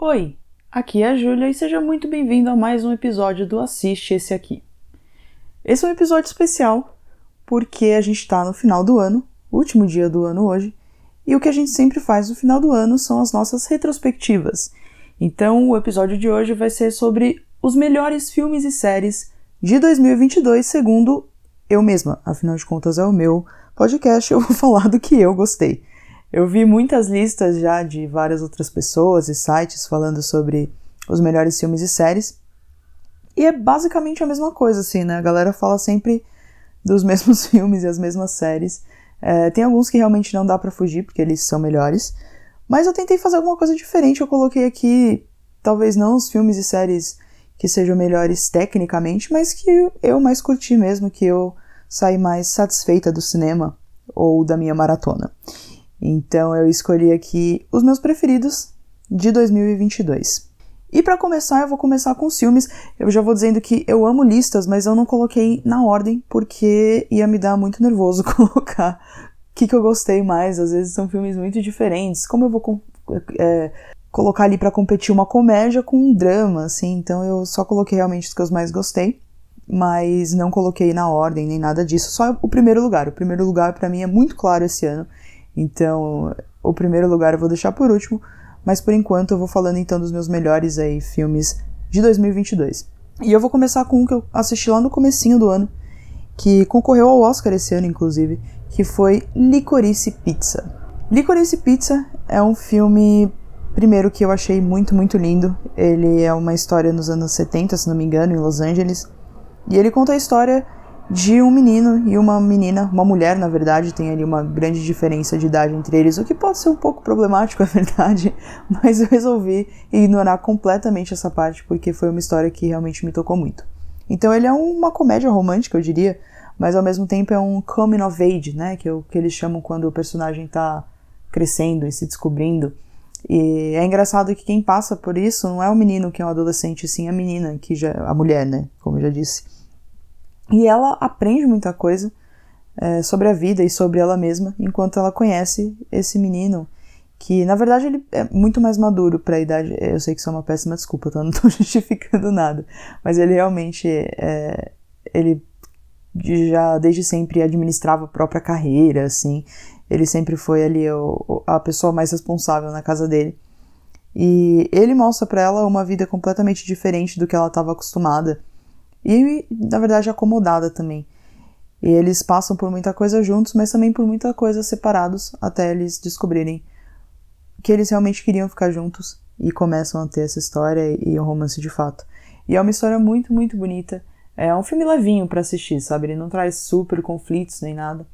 Oi, aqui é a Júlia e seja muito bem-vindo a mais um episódio do Assiste Esse Aqui. Esse é um episódio especial porque a gente está no final do ano, último dia do ano hoje, e o que a gente sempre faz no final do ano são as nossas retrospectivas. Então, o episódio de hoje vai ser sobre os melhores filmes e séries de 2022, segundo eu mesma. Afinal de contas, é o meu podcast, eu vou falar do que eu gostei. Eu vi muitas listas já de várias outras pessoas e sites falando sobre os melhores filmes e séries. E é basicamente a mesma coisa, assim, né? A galera fala sempre dos mesmos filmes e as mesmas séries. É, tem alguns que realmente não dá para fugir, porque eles são melhores. Mas eu tentei fazer alguma coisa diferente. Eu coloquei aqui, talvez não os filmes e séries que sejam melhores tecnicamente, mas que eu mais curti mesmo, que eu saí mais satisfeita do cinema ou da minha maratona. Então eu escolhi aqui os meus preferidos de 2022. E para começar, eu vou começar com os filmes. Eu já vou dizendo que eu amo listas, mas eu não coloquei na ordem porque ia me dar muito nervoso colocar o que, que eu gostei mais. Às vezes são filmes muito diferentes. Como eu vou é, colocar ali para competir uma comédia com um drama, assim? Então eu só coloquei realmente os que eu mais gostei, mas não coloquei na ordem nem nada disso. Só o primeiro lugar. O primeiro lugar para mim é muito claro esse ano então, o primeiro lugar eu vou deixar por último, mas por enquanto eu vou falando então dos meus melhores aí filmes de 2022. E eu vou começar com um que eu assisti lá no comecinho do ano, que concorreu ao Oscar esse ano inclusive, que foi Licorice Pizza. Licorice Pizza é um filme primeiro que eu achei muito, muito lindo. Ele é uma história nos anos 70, se não me engano, em Los Angeles. E ele conta a história de um menino e uma menina, uma mulher, na verdade, tem ali uma grande diferença de idade entre eles, o que pode ser um pouco problemático, é verdade, mas eu resolvi ignorar completamente essa parte porque foi uma história que realmente me tocou muito. Então ele é uma comédia romântica, eu diria, mas ao mesmo tempo é um coming of age, né, que é o que eles chamam quando o personagem está crescendo e se descobrindo. E é engraçado que quem passa por isso não é o menino que é um adolescente, sim a menina, que já a mulher, né, como eu já disse e ela aprende muita coisa é, sobre a vida e sobre ela mesma enquanto ela conhece esse menino que na verdade ele é muito mais maduro para a idade. Eu sei que isso é uma péssima desculpa, então não estou justificando nada, mas ele realmente é, ele já desde sempre administrava a própria carreira, assim. Ele sempre foi ali o, a pessoa mais responsável na casa dele. E ele mostra para ela uma vida completamente diferente do que ela estava acostumada e, na verdade, acomodada também. E eles passam por muita coisa juntos, mas também por muita coisa separados, até eles descobrirem que eles realmente queriam ficar juntos e começam a ter essa história e um romance de fato. E é uma história muito, muito bonita. É um filme levinho para assistir, sabe? Ele não traz super conflitos nem nada.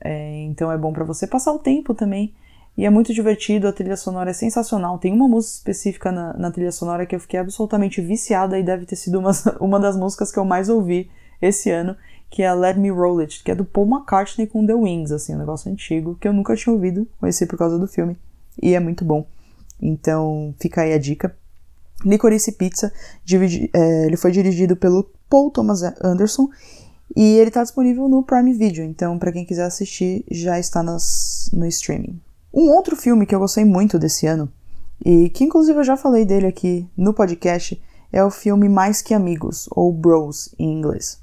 É, então é bom para você passar o tempo também. E é muito divertido, a trilha sonora é sensacional. Tem uma música específica na, na trilha sonora que eu fiquei absolutamente viciada e deve ter sido uma, uma das músicas que eu mais ouvi esse ano, que é Let Me Roll It, que é do Paul McCartney com The Wings, assim, um negócio antigo, que eu nunca tinha ouvido, conheci por causa do filme, e é muito bom. Então fica aí a dica. Licorice Pizza, dividi, é, ele foi dirigido pelo Paul Thomas Anderson e ele está disponível no Prime Video, então para quem quiser assistir já está nas, no streaming. Um outro filme que eu gostei muito desse ano, e que inclusive eu já falei dele aqui no podcast, é o filme Mais Que Amigos, ou Bros em inglês.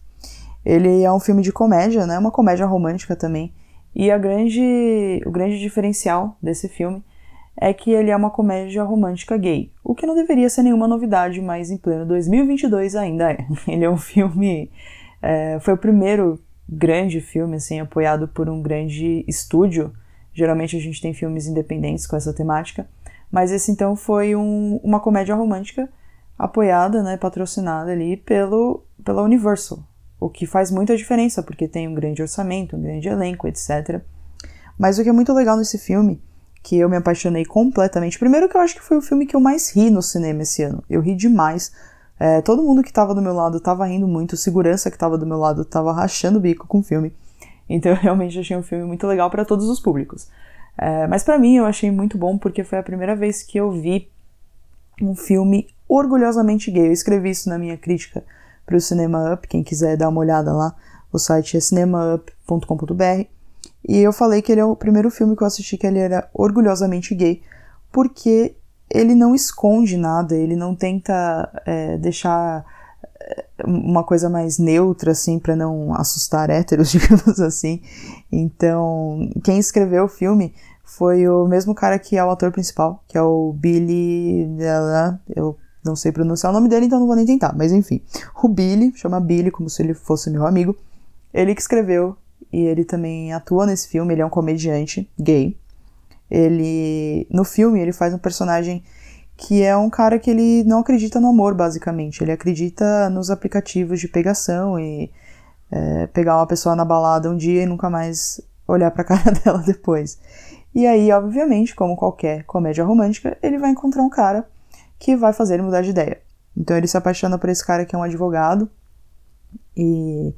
Ele é um filme de comédia, né? Uma comédia romântica também. E a grande, o grande diferencial desse filme é que ele é uma comédia romântica gay, o que não deveria ser nenhuma novidade, mas em pleno 2022 ainda é. Ele é um filme, é, foi o primeiro grande filme assim apoiado por um grande estúdio Geralmente a gente tem filmes independentes com essa temática, mas esse então foi um, uma comédia romântica apoiada, né, patrocinada ali pelo, pela Universal, o que faz muita diferença porque tem um grande orçamento, um grande elenco, etc. Mas o que é muito legal nesse filme, que eu me apaixonei completamente, primeiro que eu acho que foi o filme que eu mais ri no cinema esse ano, eu ri demais. É, todo mundo que estava do meu lado estava rindo muito, segurança que estava do meu lado estava rachando o bico com o filme. Então eu realmente achei um filme muito legal para todos os públicos. É, mas para mim eu achei muito bom porque foi a primeira vez que eu vi um filme orgulhosamente gay. Eu escrevi isso na minha crítica para o Cinema Up, quem quiser dar uma olhada lá, o site é cinemaup.com.br. E eu falei que ele é o primeiro filme que eu assisti que ele era orgulhosamente gay, porque ele não esconde nada, ele não tenta é, deixar uma coisa mais neutra, assim, para não assustar héteros, digamos assim. Então, quem escreveu o filme foi o mesmo cara que é o ator principal, que é o Billy. Eu não sei pronunciar o nome dele, então não vou nem tentar, mas enfim. O Billy, chama Billy como se ele fosse meu amigo. Ele que escreveu e ele também atua nesse filme, ele é um comediante gay. Ele no filme ele faz um personagem que é um cara que ele não acredita no amor, basicamente. Ele acredita nos aplicativos de pegação e é, pegar uma pessoa na balada um dia e nunca mais olhar para a cara dela depois. E aí, obviamente, como qualquer comédia romântica, ele vai encontrar um cara que vai fazer ele mudar de ideia. Então ele se apaixona por esse cara que é um advogado e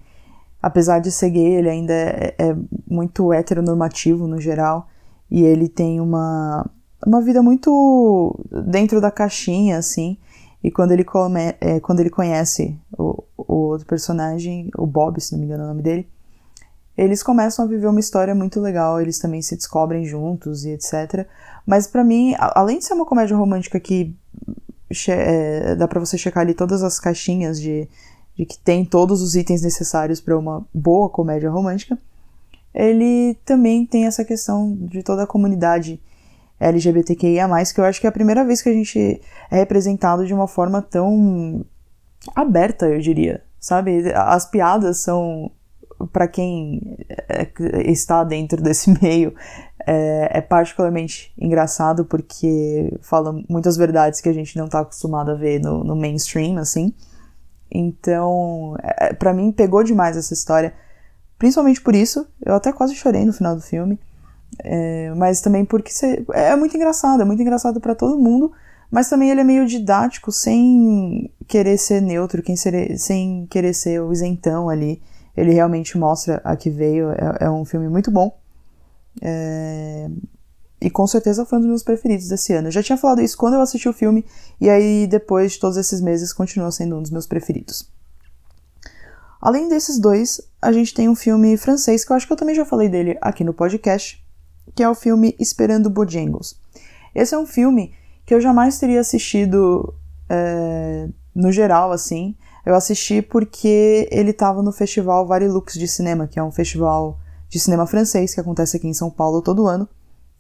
apesar de ser gay, ele ainda é, é muito heteronormativo no geral e ele tem uma, uma vida muito dentro da caixinha, assim. E quando ele, come, é, quando ele conhece o, o outro personagem, o Bob, se não me engano é o nome dele, eles começam a viver uma história muito legal, eles também se descobrem juntos e etc. Mas para mim, além de ser uma comédia romântica que é, dá para você checar ali todas as caixinhas de, de que tem todos os itens necessários para uma boa comédia romântica, ele também tem essa questão de toda a comunidade LGBTQIA+, que eu acho que é a primeira vez que a gente é representado de uma forma tão aberta, eu diria, sabe? As piadas são, para quem é, está dentro desse meio, é, é, particularmente engraçado porque fala muitas verdades que a gente não está acostumado a ver no, no mainstream, assim. Então, é, para mim pegou demais essa história. Principalmente por isso, eu até quase chorei no final do filme. É, mas também porque cê, é muito engraçado, é muito engraçado para todo mundo, mas também ele é meio didático, sem querer ser neutro, ser, sem querer ser o isentão ali. Ele realmente mostra a que veio, é, é um filme muito bom. É, e com certeza foi um dos meus preferidos desse ano. Eu já tinha falado isso quando eu assisti o filme, e aí depois de todos esses meses continua sendo um dos meus preferidos. Além desses dois, a gente tem um filme francês que eu acho que eu também já falei dele aqui no podcast, que é o filme Esperando Bojangles. Esse é um filme que eu jamais teria assistido é, no geral, assim. Eu assisti porque ele estava no festival Varilux de Cinema, que é um festival de cinema francês que acontece aqui em São Paulo todo ano.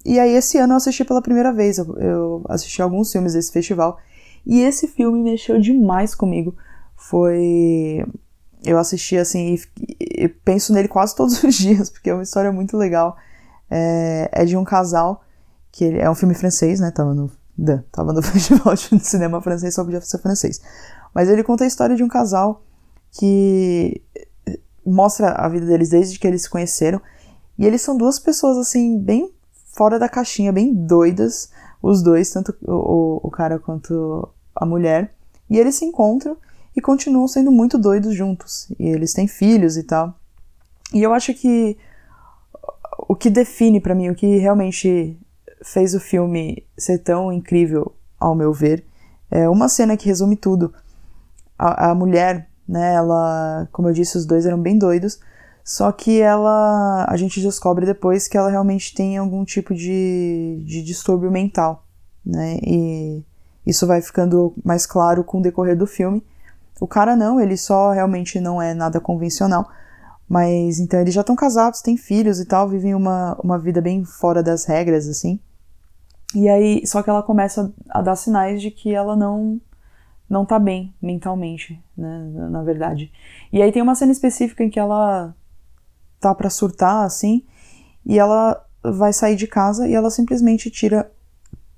E aí esse ano eu assisti pela primeira vez, eu, eu assisti alguns filmes desse festival. E esse filme mexeu demais comigo. Foi eu assisti assim e, e, penso nele quase todos os dias, porque é uma história muito legal. É, é de um casal que ele, é um filme francês, né? Tava no, tava no festival de cinema francês, só podia ser francês. Mas ele conta a história de um casal que mostra a vida deles desde que eles se conheceram. E eles são duas pessoas, assim, bem fora da caixinha, bem doidas, os dois, tanto o, o cara quanto a mulher. E eles se encontram e continuam sendo muito doidos juntos. E eles têm filhos e tal. E eu acho que o que define para mim, o que realmente fez o filme ser tão incrível, ao meu ver, é uma cena que resume tudo. A, a mulher, né, ela, como eu disse, os dois eram bem doidos, só que ela, a gente descobre depois que ela realmente tem algum tipo de, de distúrbio mental, né, e isso vai ficando mais claro com o decorrer do filme. O cara não, ele só realmente não é nada convencional. Mas então eles já estão casados, têm filhos e tal, vivem uma, uma vida bem fora das regras, assim. E aí, só que ela começa a dar sinais de que ela não não tá bem mentalmente, né, na verdade. E aí tem uma cena específica em que ela tá para surtar, assim, e ela vai sair de casa e ela simplesmente tira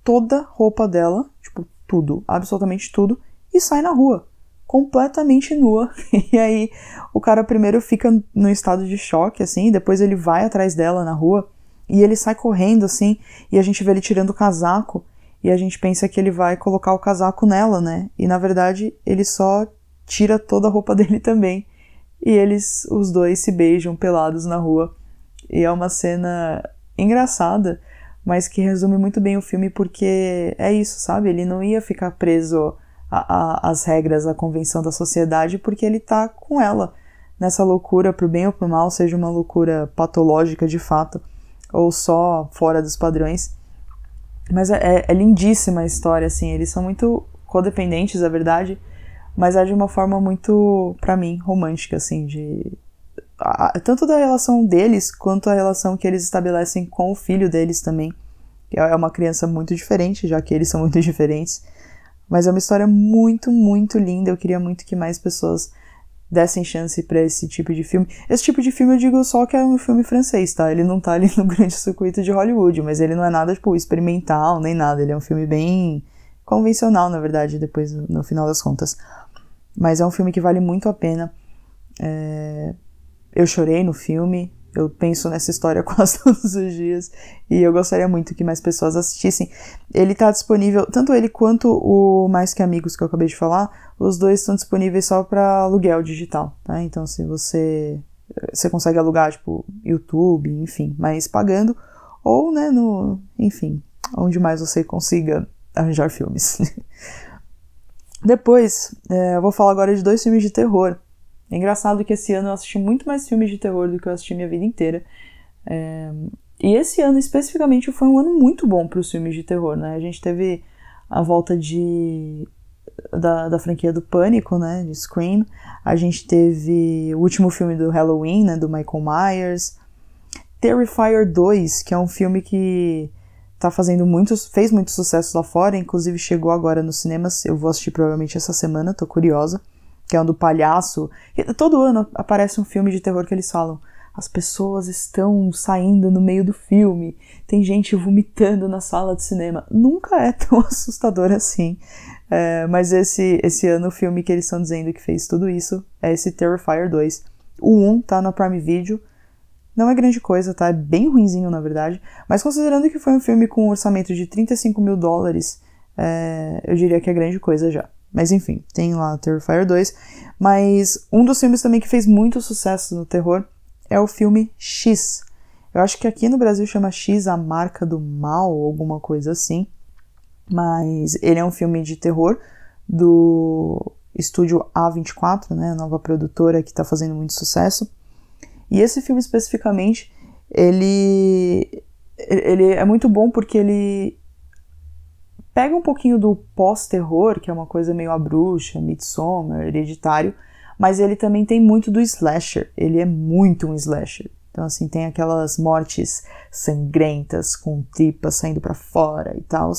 toda a roupa dela, tipo, tudo, absolutamente tudo, e sai na rua completamente nua. E aí o cara primeiro fica no estado de choque, assim, depois ele vai atrás dela na rua e ele sai correndo, assim, e a gente vê ele tirando o casaco e a gente pensa que ele vai colocar o casaco nela, né? E na verdade ele só tira toda a roupa dele também. E eles, os dois, se beijam pelados na rua. E é uma cena engraçada, mas que resume muito bem o filme porque é isso, sabe? Ele não ia ficar preso a, a, as regras, a convenção da sociedade, porque ele tá com ela nessa loucura, pro bem ou pro mal, seja uma loucura patológica de fato, ou só fora dos padrões. Mas é, é, é lindíssima a história, assim. Eles são muito codependentes, é verdade. Mas é de uma forma muito, para mim, romântica, assim, de. A, tanto da relação deles, quanto a relação que eles estabelecem com o filho deles também. Que é uma criança muito diferente, já que eles são muito diferentes. Mas é uma história muito, muito linda. Eu queria muito que mais pessoas dessem chance para esse tipo de filme. Esse tipo de filme eu digo só que é um filme francês, tá? Ele não tá ali no grande circuito de Hollywood, mas ele não é nada, tipo, experimental, nem nada. Ele é um filme bem convencional, na verdade, depois, no final das contas. Mas é um filme que vale muito a pena. É... Eu chorei no filme, eu penso nessa história quase todos os dias e eu gostaria muito que mais pessoas assistissem. Ele está disponível, tanto ele quanto o Mais Que Amigos que eu acabei de falar, os dois estão disponíveis só para aluguel digital, tá? Então se você você consegue alugar tipo YouTube, enfim, mas pagando ou, né, no, enfim, onde mais você consiga arranjar filmes. Depois, é, eu vou falar agora de dois filmes de terror é engraçado que esse ano eu assisti muito mais filmes de terror do que eu assisti minha vida inteira. É... E esse ano especificamente foi um ano muito bom para os filmes de terror, né? A gente teve a volta de da, da franquia do Pânico, né? De Scream. A gente teve o último filme do Halloween, né? Do Michael Myers. Terrifier 2, que é um filme que tá fazendo muitos, fez muito sucesso lá fora, inclusive chegou agora nos cinemas. Eu vou assistir provavelmente essa semana, tô curiosa que é um do palhaço. Todo ano aparece um filme de terror que eles falam. As pessoas estão saindo no meio do filme, tem gente vomitando na sala de cinema. Nunca é tão assustador assim. É, mas esse, esse ano o filme que eles estão dizendo que fez tudo isso é esse Terrifier 2. O 1 tá no Prime Video. Não é grande coisa, tá? É bem ruinzinho, na verdade. Mas considerando que foi um filme com um orçamento de 35 mil dólares, é, eu diria que é grande coisa já. Mas enfim, tem lá Terrifier 2. Mas um dos filmes também que fez muito sucesso no terror é o filme X. Eu acho que aqui no Brasil chama X a marca do mal, alguma coisa assim. Mas ele é um filme de terror do estúdio A24, né, a nova produtora que está fazendo muito sucesso. E esse filme especificamente, ele ele é muito bom porque ele pega um pouquinho do pós-terror, que é uma coisa meio a bruxa, Midsommar, hereditário, mas ele também tem muito do slasher. Ele é muito um slasher. Então, assim, tem aquelas mortes sangrentas, com tripas saindo para fora e tal.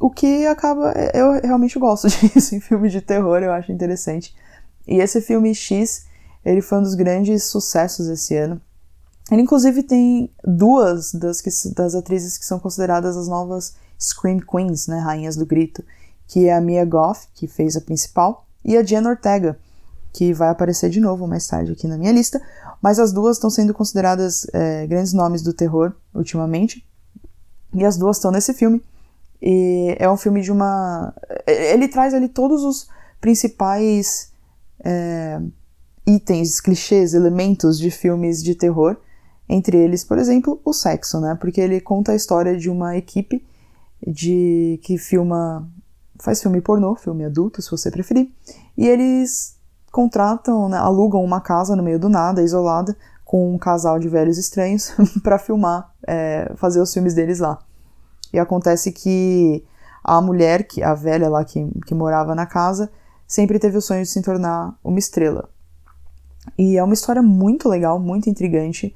O que acaba. Eu realmente gosto disso em filme de terror, eu acho interessante. E esse filme X, ele foi um dos grandes sucessos esse ano. Ele, inclusive, tem duas das, das atrizes que são consideradas as novas Scream Queens, né, Rainhas do Grito, que é a Mia Goth, que fez a principal, e a Jen Ortega, que vai aparecer de novo mais tarde aqui na minha lista, mas as duas estão sendo consideradas é, grandes nomes do terror ultimamente, e as duas estão nesse filme, e é um filme de uma... ele traz ali todos os principais é, itens, clichês, elementos de filmes de terror, entre eles, por exemplo, o sexo, né, porque ele conta a história de uma equipe de que filma faz filme pornô, filme adulto, se você preferir, e eles contratam, né, alugam uma casa no meio do nada, isolada, com um casal de velhos estranhos para filmar, é, fazer os filmes deles lá. E acontece que a mulher, que a velha lá que, que morava na casa, sempre teve o sonho de se tornar uma estrela. E é uma história muito legal, muito intrigante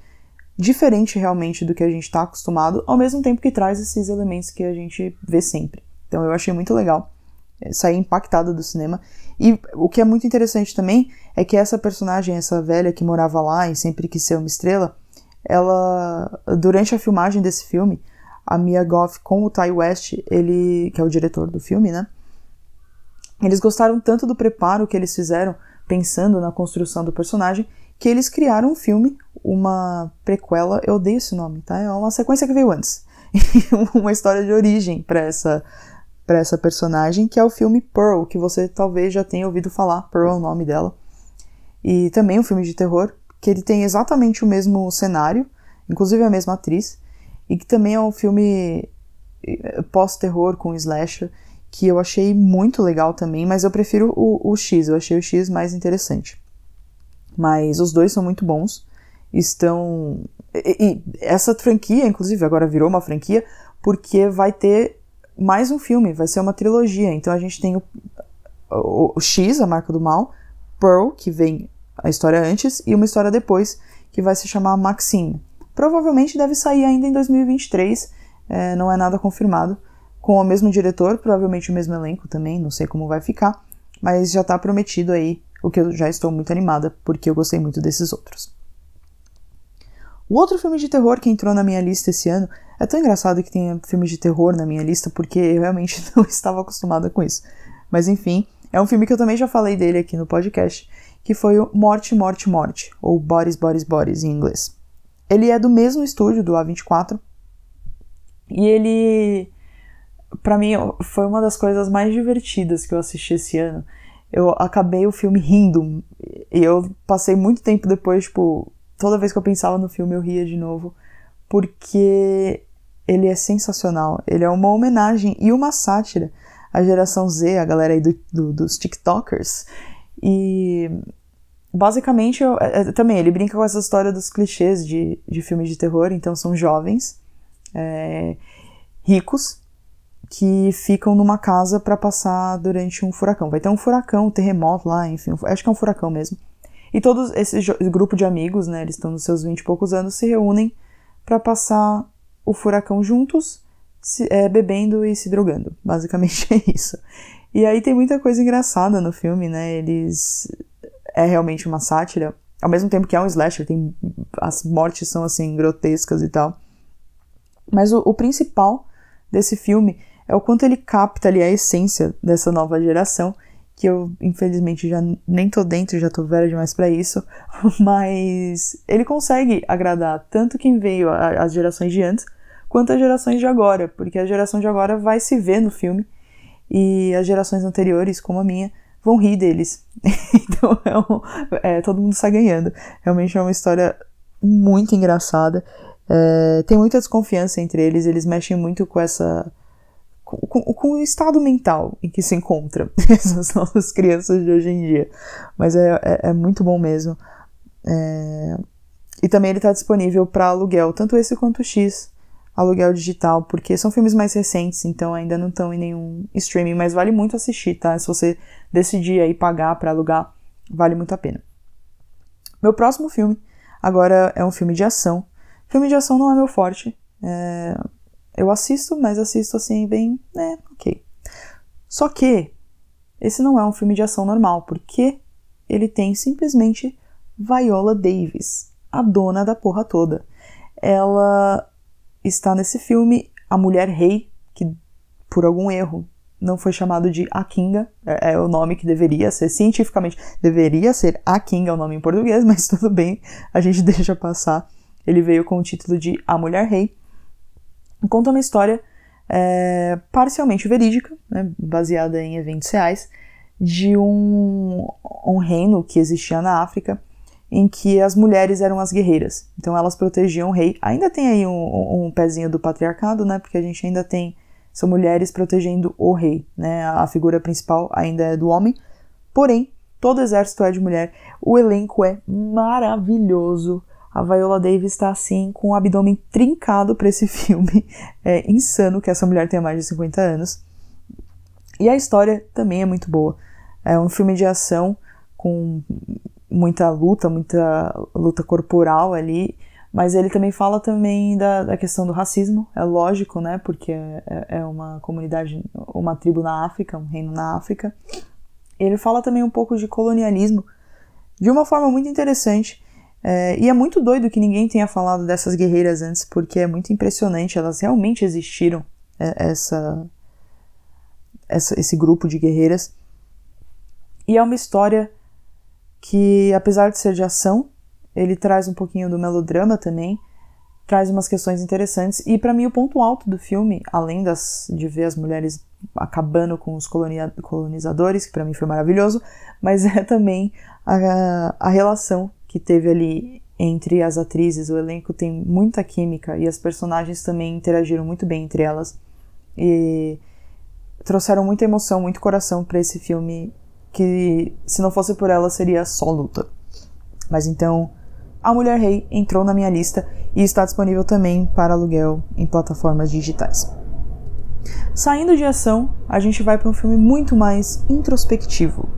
diferente realmente do que a gente está acostumado, ao mesmo tempo que traz esses elementos que a gente vê sempre. Então eu achei muito legal é, sair impactada do cinema. E o que é muito interessante também é que essa personagem, essa velha que morava lá e sempre quis ser uma estrela, ela, durante a filmagem desse filme, a Mia Goth com o Ty West, ele, que é o diretor do filme, né? Eles gostaram tanto do preparo que eles fizeram pensando na construção do personagem que eles criaram um filme uma prequela, eu odeio esse nome, tá? É uma sequência que veio antes. uma história de origem para essa para essa personagem, que é o filme Pearl, que você talvez já tenha ouvido falar, Pearl é o nome dela. E também um filme de terror, que ele tem exatamente o mesmo cenário, inclusive a mesma atriz, e que também é um filme eh, pós-terror com slasher, que eu achei muito legal também, mas eu prefiro o, o X, eu achei o X mais interessante. Mas os dois são muito bons estão. E, e, essa franquia, inclusive, agora virou uma franquia porque vai ter mais um filme, vai ser uma trilogia. Então a gente tem o, o, o X, a marca do mal, Pearl, que vem a história antes, e uma história depois, que vai se chamar Maxine. Provavelmente deve sair ainda em 2023, é, não é nada confirmado, com o mesmo diretor, provavelmente o mesmo elenco também, não sei como vai ficar, mas já tá prometido aí, o que eu já estou muito animada, porque eu gostei muito desses outros. O outro filme de terror que entrou na minha lista esse ano é tão engraçado que tenha filmes de terror na minha lista, porque eu realmente não estava acostumada com isso. Mas enfim, é um filme que eu também já falei dele aqui no podcast, que foi o Morte, Morte, Morte, ou Bodies, Bodies, Bodies em inglês. Ele é do mesmo estúdio do A24, e ele, para mim, foi uma das coisas mais divertidas que eu assisti esse ano. Eu acabei o filme rindo, e eu passei muito tempo depois, tipo, toda vez que eu pensava no filme eu ria de novo, porque ele é sensacional. Ele é uma homenagem e uma sátira à geração Z, a galera aí do, do, dos TikTokers. E basicamente, eu, é, é, também, ele brinca com essa história dos clichês de, de filmes de terror. Então, são jovens, é, ricos, que ficam numa casa para passar durante um furacão. Vai ter um furacão, um terremoto lá, enfim, acho que é um furacão mesmo. E todos esse grupo de amigos, né, eles estão nos seus 20 e poucos anos, se reúnem para passar o furacão juntos, se, é, bebendo e se drogando. Basicamente é isso. E aí tem muita coisa engraçada no filme, né? Eles. É realmente uma sátira. Ao mesmo tempo que é um slasher, tem... as mortes são assim, grotescas e tal. Mas o, o principal desse filme é o quanto ele capta ali a essência dessa nova geração que eu infelizmente já nem tô dentro, já tô velha demais para isso, mas ele consegue agradar tanto quem veio as gerações de antes quanto as gerações de agora, porque a geração de agora vai se ver no filme e as gerações anteriores, como a minha, vão rir deles. então é, um, é, todo mundo sai ganhando. Realmente é uma história muito engraçada. É, tem muita desconfiança entre eles, eles mexem muito com essa com, com, o estado mental em que se encontra essas novas crianças de hoje em dia. Mas é, é, é muito bom mesmo. É... E também ele está disponível para aluguel, tanto esse quanto o X, aluguel digital, porque são filmes mais recentes, então ainda não estão em nenhum streaming, mas vale muito assistir, tá? Se você decidir aí pagar para alugar, vale muito a pena. Meu próximo filme agora é um filme de ação. Filme de ação não é meu forte. É... Eu assisto, mas assisto assim, bem, né, ok. Só que esse não é um filme de ação normal, porque ele tem simplesmente Viola Davis, a dona da porra toda. Ela está nesse filme a mulher rei, que por algum erro não foi chamado de A Kinga, é, é, o nome que deveria ser, cientificamente, deveria ser A Kinga, é o nome em português, mas tudo bem, a gente deixa passar. Ele veio com o título de A Mulher Rei conta uma história é, parcialmente verídica, né, baseada em eventos reais, de um, um reino que existia na África em que as mulheres eram as guerreiras. Então elas protegiam o rei. Ainda tem aí um, um pezinho do patriarcado, né? Porque a gente ainda tem são mulheres protegendo o rei, né? A figura principal ainda é do homem. Porém, todo exército é de mulher. O elenco é maravilhoso. A Viola Davis está assim com o abdômen trincado para esse filme. É insano que essa mulher tenha mais de 50 anos. E a história também é muito boa. É um filme de ação com muita luta, muita luta corporal ali, mas ele também fala também da, da questão do racismo, é lógico, né, porque é, é uma comunidade, uma tribo na África, um reino na África. Ele fala também um pouco de colonialismo, de uma forma muito interessante, é, e é muito doido que ninguém tenha falado dessas guerreiras antes, porque é muito impressionante, elas realmente existiram, é, essa, essa, esse grupo de guerreiras. E é uma história que, apesar de ser de ação, ele traz um pouquinho do melodrama também, traz umas questões interessantes. E para mim, o ponto alto do filme, além das, de ver as mulheres acabando com os colonizadores, que para mim foi maravilhoso, mas é também a, a relação que teve ali entre as atrizes, o elenco tem muita química e as personagens também interagiram muito bem entre elas e trouxeram muita emoção, muito coração para esse filme que se não fosse por ela seria só luta. Mas então, A Mulher Rei entrou na minha lista e está disponível também para aluguel em plataformas digitais. Saindo de ação, a gente vai para um filme muito mais introspectivo,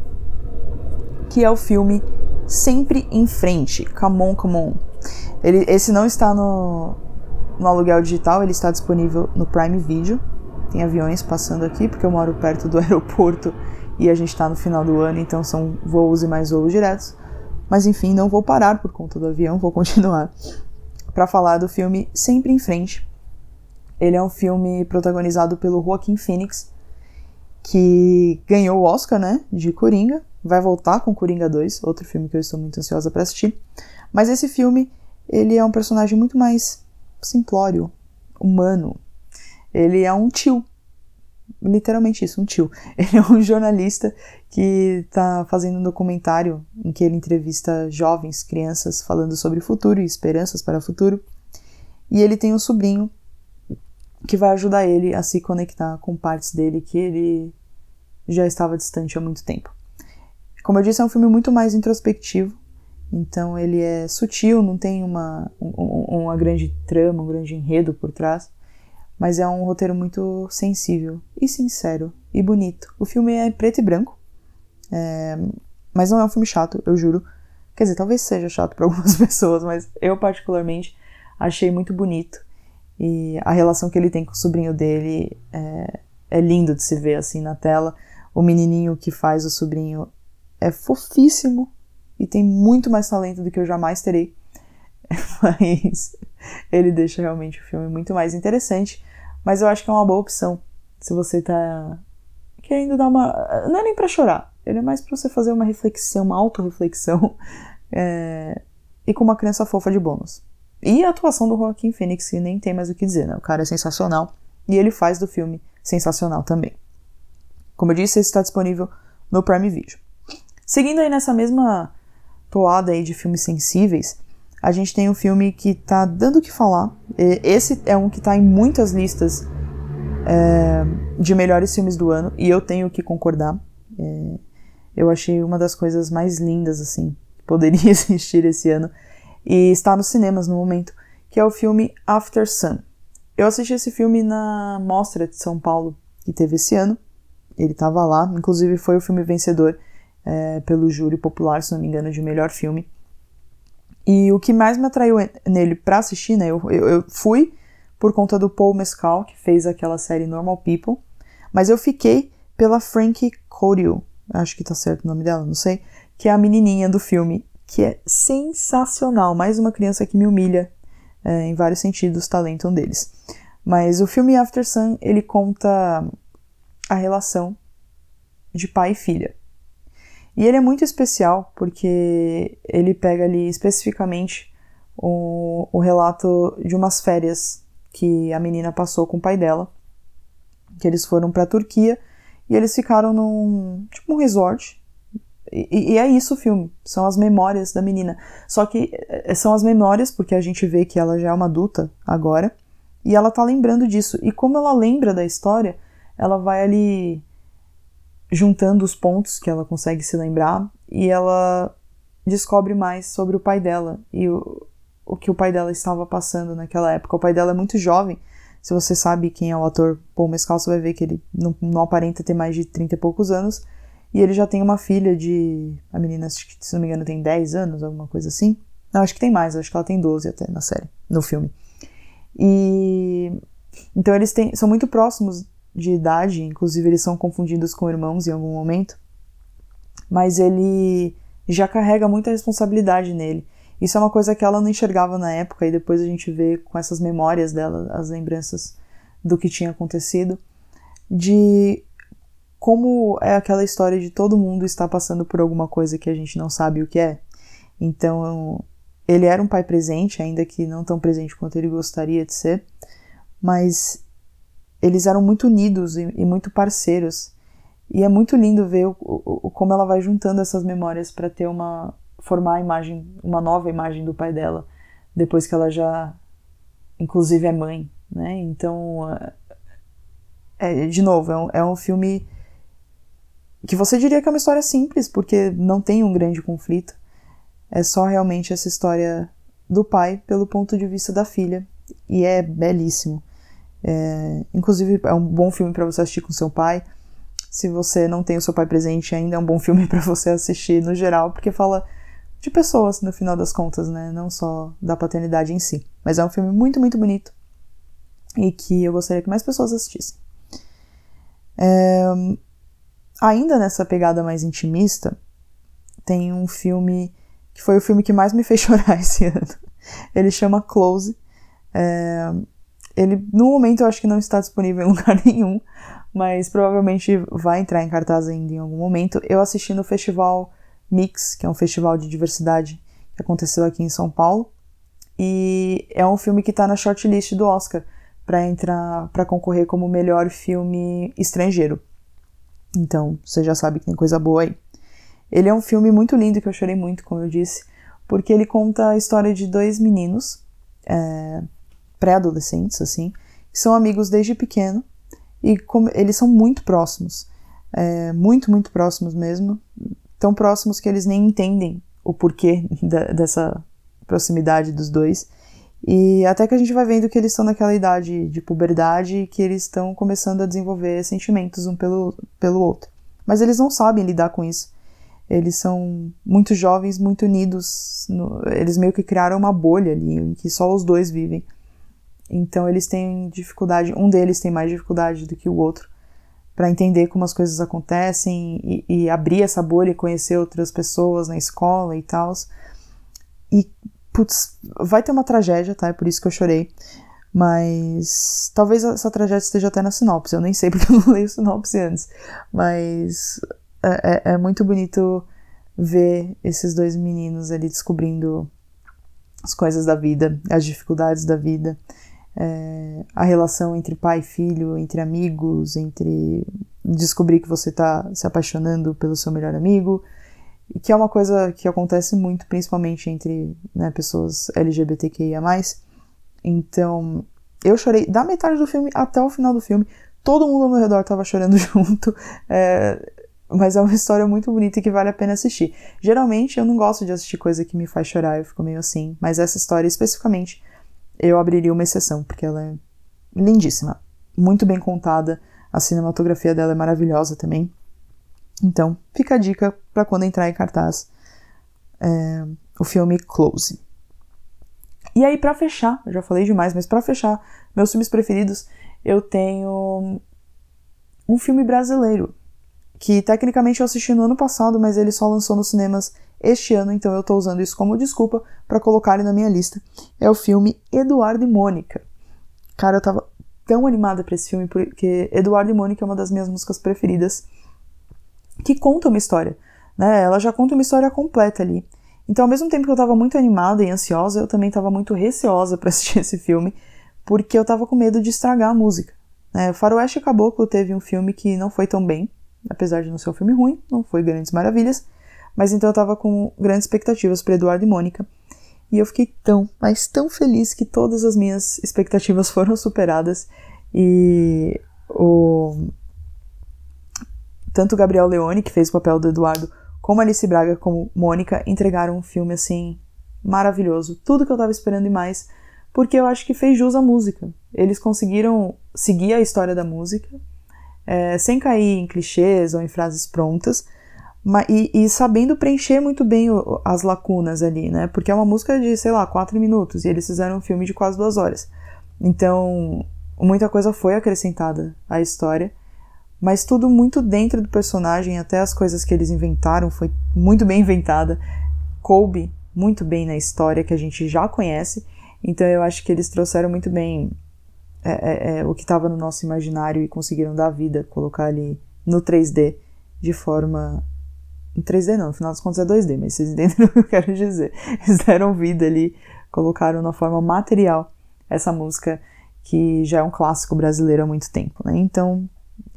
que é o filme Sempre em Frente, Come On, Come On. Ele, esse não está no, no aluguel digital, ele está disponível no Prime Video. Tem aviões passando aqui, porque eu moro perto do aeroporto e a gente está no final do ano, então são voos e mais voos diretos. Mas enfim, não vou parar por conta do avião, vou continuar para falar do filme Sempre em Frente. Ele é um filme protagonizado pelo Joaquim Phoenix, que ganhou o Oscar, né, de Coringa, vai voltar com Coringa 2, outro filme que eu estou muito ansiosa para assistir. Mas esse filme, ele é um personagem muito mais simplório, humano. Ele é um tio. Literalmente isso, um tio. Ele é um jornalista que está fazendo um documentário em que ele entrevista jovens, crianças, falando sobre o futuro e esperanças para o futuro. E ele tem um sobrinho que vai ajudar ele a se conectar com partes dele que ele já estava distante há muito tempo. Como eu disse, é um filme muito mais introspectivo, então ele é sutil, não tem uma, um, uma grande trama, um grande enredo por trás, mas é um roteiro muito sensível e sincero e bonito. O filme é preto e branco, é, mas não é um filme chato, eu juro. Quer dizer, talvez seja chato para algumas pessoas, mas eu particularmente achei muito bonito. E a relação que ele tem com o sobrinho dele é, é lindo de se ver assim na tela. O menininho que faz o sobrinho é fofíssimo e tem muito mais talento do que eu jamais terei. Mas ele deixa realmente o filme muito mais interessante. Mas eu acho que é uma boa opção se você tá querendo dar uma. Não é nem pra chorar, ele é mais pra você fazer uma reflexão, uma autorreflexão. É... E com uma criança fofa de bônus. E a atuação do Joaquim Phoenix, que nem tem mais o que dizer, né? O cara é sensacional. E ele faz do filme sensacional também. Como eu disse, esse está disponível no Prime Video. Seguindo aí nessa mesma toada aí de filmes sensíveis, a gente tem um filme que tá dando o que falar. Esse é um que tá em muitas listas é, de melhores filmes do ano, e eu tenho que concordar. É, eu achei uma das coisas mais lindas, assim, que poderia existir esse ano, e está nos cinemas no momento, que é o filme After Sun. Eu assisti esse filme na Mostra de São Paulo, que teve esse ano, ele estava lá, inclusive foi o filme vencedor é, pelo júri popular, se não me engano, de melhor filme. E o que mais me atraiu nele para assistir, né? Eu, eu, eu, fui por conta do Paul Mescal, que fez aquela série Normal People, mas eu fiquei pela Frankie Codill, acho que tá certo o nome dela, não sei, que é a menininha do filme, que é sensacional. Mais uma criança que me humilha é, em vários sentidos, talento um deles. Mas o filme After Sun, ele conta a relação de pai e filha. E ele é muito especial porque ele pega ali especificamente o, o relato de umas férias que a menina passou com o pai dela, que eles foram para a Turquia e eles ficaram num tipo um resort. E, e, é isso o filme, são as memórias da menina. Só que é, são as memórias porque a gente vê que ela já é uma adulta agora e ela tá lembrando disso. E como ela lembra da história, ela vai ali juntando os pontos que ela consegue se lembrar e ela descobre mais sobre o pai dela e o, o que o pai dela estava passando naquela época. O pai dela é muito jovem. Se você sabe quem é o ator Paul Mescal, você vai ver que ele não, não aparenta ter mais de 30 e poucos anos. E ele já tem uma filha de. A menina, se não me engano, tem 10 anos, alguma coisa assim. Não, acho que tem mais, acho que ela tem 12 até na série, no filme. E. Então eles têm, são muito próximos de idade, inclusive eles são confundidos com irmãos em algum momento, mas ele já carrega muita responsabilidade nele. Isso é uma coisa que ela não enxergava na época e depois a gente vê com essas memórias dela, as lembranças do que tinha acontecido, de como é aquela história de todo mundo estar passando por alguma coisa que a gente não sabe o que é. Então, ele era um pai presente, ainda que não tão presente quanto ele gostaria de ser, mas eles eram muito unidos e, e muito parceiros. E é muito lindo ver o, o, como ela vai juntando essas memórias para ter uma formar a imagem, uma nova imagem do pai dela, depois que ela já inclusive é mãe, né? Então, é, de novo, é um, é um filme que você diria que é uma história simples, porque não tem um grande conflito. É só realmente essa história do pai pelo ponto de vista da filha. E é belíssimo. É, inclusive, é um bom filme para você assistir com seu pai. Se você não tem o seu pai presente ainda, é um bom filme para você assistir no geral, porque fala de pessoas no final das contas, né? Não só da paternidade em si. Mas é um filme muito, muito bonito e que eu gostaria que mais pessoas assistissem. É, ainda nessa pegada mais intimista, tem um filme que foi o filme que mais me fez chorar esse ano. Ele chama Close. É, ele, no momento, eu acho que não está disponível em lugar nenhum, mas provavelmente vai entrar em cartaz ainda em algum momento. Eu assisti no Festival Mix, que é um festival de diversidade que aconteceu aqui em São Paulo, e é um filme que está na shortlist do Oscar para entrar para concorrer como melhor filme estrangeiro. Então, você já sabe que tem coisa boa aí. Ele é um filme muito lindo que eu chorei muito, como eu disse, porque ele conta a história de dois meninos é, pré-adolescentes, assim, que são amigos desde pequeno e eles são muito próximos, é, muito, muito próximos mesmo, tão próximos que eles nem entendem o porquê da, dessa proximidade dos dois. E até que a gente vai vendo que eles estão naquela idade de puberdade e que eles estão começando a desenvolver sentimentos um pelo, pelo outro. Mas eles não sabem lidar com isso. Eles são muito jovens, muito unidos. No, eles meio que criaram uma bolha ali em que só os dois vivem. Então eles têm dificuldade, um deles tem mais dificuldade do que o outro para entender como as coisas acontecem e, e, abrir essa bolha e conhecer outras pessoas na escola e tal. E putz, vai ter uma tragédia, tá? É por isso que eu chorei. Mas talvez essa tragédia esteja até na sinopse. Eu nem sei porque eu não leio sinopse antes. Mas é, é, é muito bonito ver esses dois meninos ali descobrindo as coisas da vida, as dificuldades da vida, é, a relação entre pai e filho, entre amigos, entre descobrir que você está se apaixonando pelo seu melhor amigo, que é uma coisa que acontece muito, principalmente entre né, pessoas LGBTQIA+. Então, eu chorei da metade do filme até o final do filme. Todo mundo ao meu redor estava chorando junto. É, mas é uma história muito bonita e que vale a pena assistir. Geralmente eu não gosto de assistir coisa que me faz chorar, eu fico meio assim. Mas essa história especificamente eu abriria uma exceção, porque ela é lindíssima. Muito bem contada. A cinematografia dela é maravilhosa também. Então, fica a dica para quando entrar em cartaz é, o filme Close. E aí, para fechar, eu já falei demais, mas para fechar meus filmes preferidos, eu tenho um filme brasileiro que tecnicamente eu assisti no ano passado, mas ele só lançou nos cinemas este ano, então eu tô usando isso como desculpa para colocar ele na minha lista. É o filme Eduardo e Mônica. Cara, eu tava tão animada para esse filme porque Eduardo e Mônica é uma das minhas músicas preferidas que conta uma história, né? Ela já conta uma história completa ali. Então, ao mesmo tempo que eu tava muito animada e ansiosa, eu também tava muito receosa para assistir esse filme, porque eu tava com medo de estragar a música. Né? Faroeste Caboclo teve um filme que não foi tão bem, apesar de não ser um filme ruim, não foi grandes maravilhas, mas então eu tava com grandes expectativas para Eduardo e Mônica. E eu fiquei tão, mas tão feliz que todas as minhas expectativas foram superadas e o tanto Gabriel Leone, que fez o papel do Eduardo, como Alice Braga, como Mônica, entregaram um filme assim maravilhoso. Tudo que eu tava esperando e mais, porque eu acho que fez jus à música. Eles conseguiram seguir a história da música, é, sem cair em clichês ou em frases prontas, mas, e, e, sabendo preencher muito bem o, as lacunas ali, né? Porque é uma música de, sei lá, quatro minutos, e eles fizeram um filme de quase duas horas. Então, muita coisa foi acrescentada à história mas tudo muito dentro do personagem, até as coisas que eles inventaram foi muito bem inventada, coube muito bem na história que a gente já conhece, então eu acho que eles trouxeram muito bem é, é, é, o que estava no nosso imaginário e conseguiram dar vida, colocar ali no 3D de forma. Em 3D não, no final das contas é 2D, mas vocês entendem o que eu quero dizer. Eles deram vida ali, colocaram na forma material essa música que já é um clássico brasileiro há muito tempo, né? Então,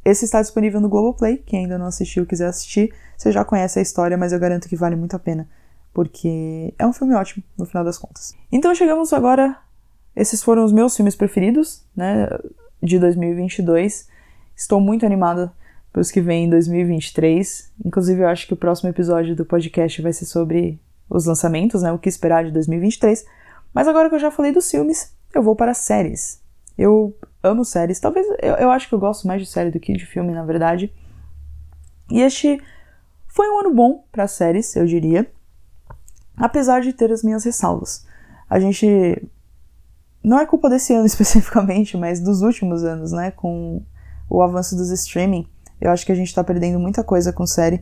esse está disponível no Globoplay, quem ainda não assistiu quiser assistir, você já conhece a história, mas eu garanto que vale muito a pena, porque é um filme ótimo, no final das contas. Então chegamos agora, esses foram os meus filmes preferidos, né, de 2022. Estou muito animada para os que vêm em 2023. Inclusive, eu acho que o próximo episódio do podcast vai ser sobre os lançamentos, né? O que esperar de 2023. Mas agora que eu já falei dos filmes, eu vou para séries. Eu amo séries. Talvez eu, eu acho que eu gosto mais de série do que de filme, na verdade. E este foi um ano bom para séries, eu diria. Apesar de ter as minhas ressalvas. A gente. Não é culpa desse ano especificamente, mas dos últimos anos, né? Com o avanço dos streaming. Eu acho que a gente tá perdendo muita coisa com série.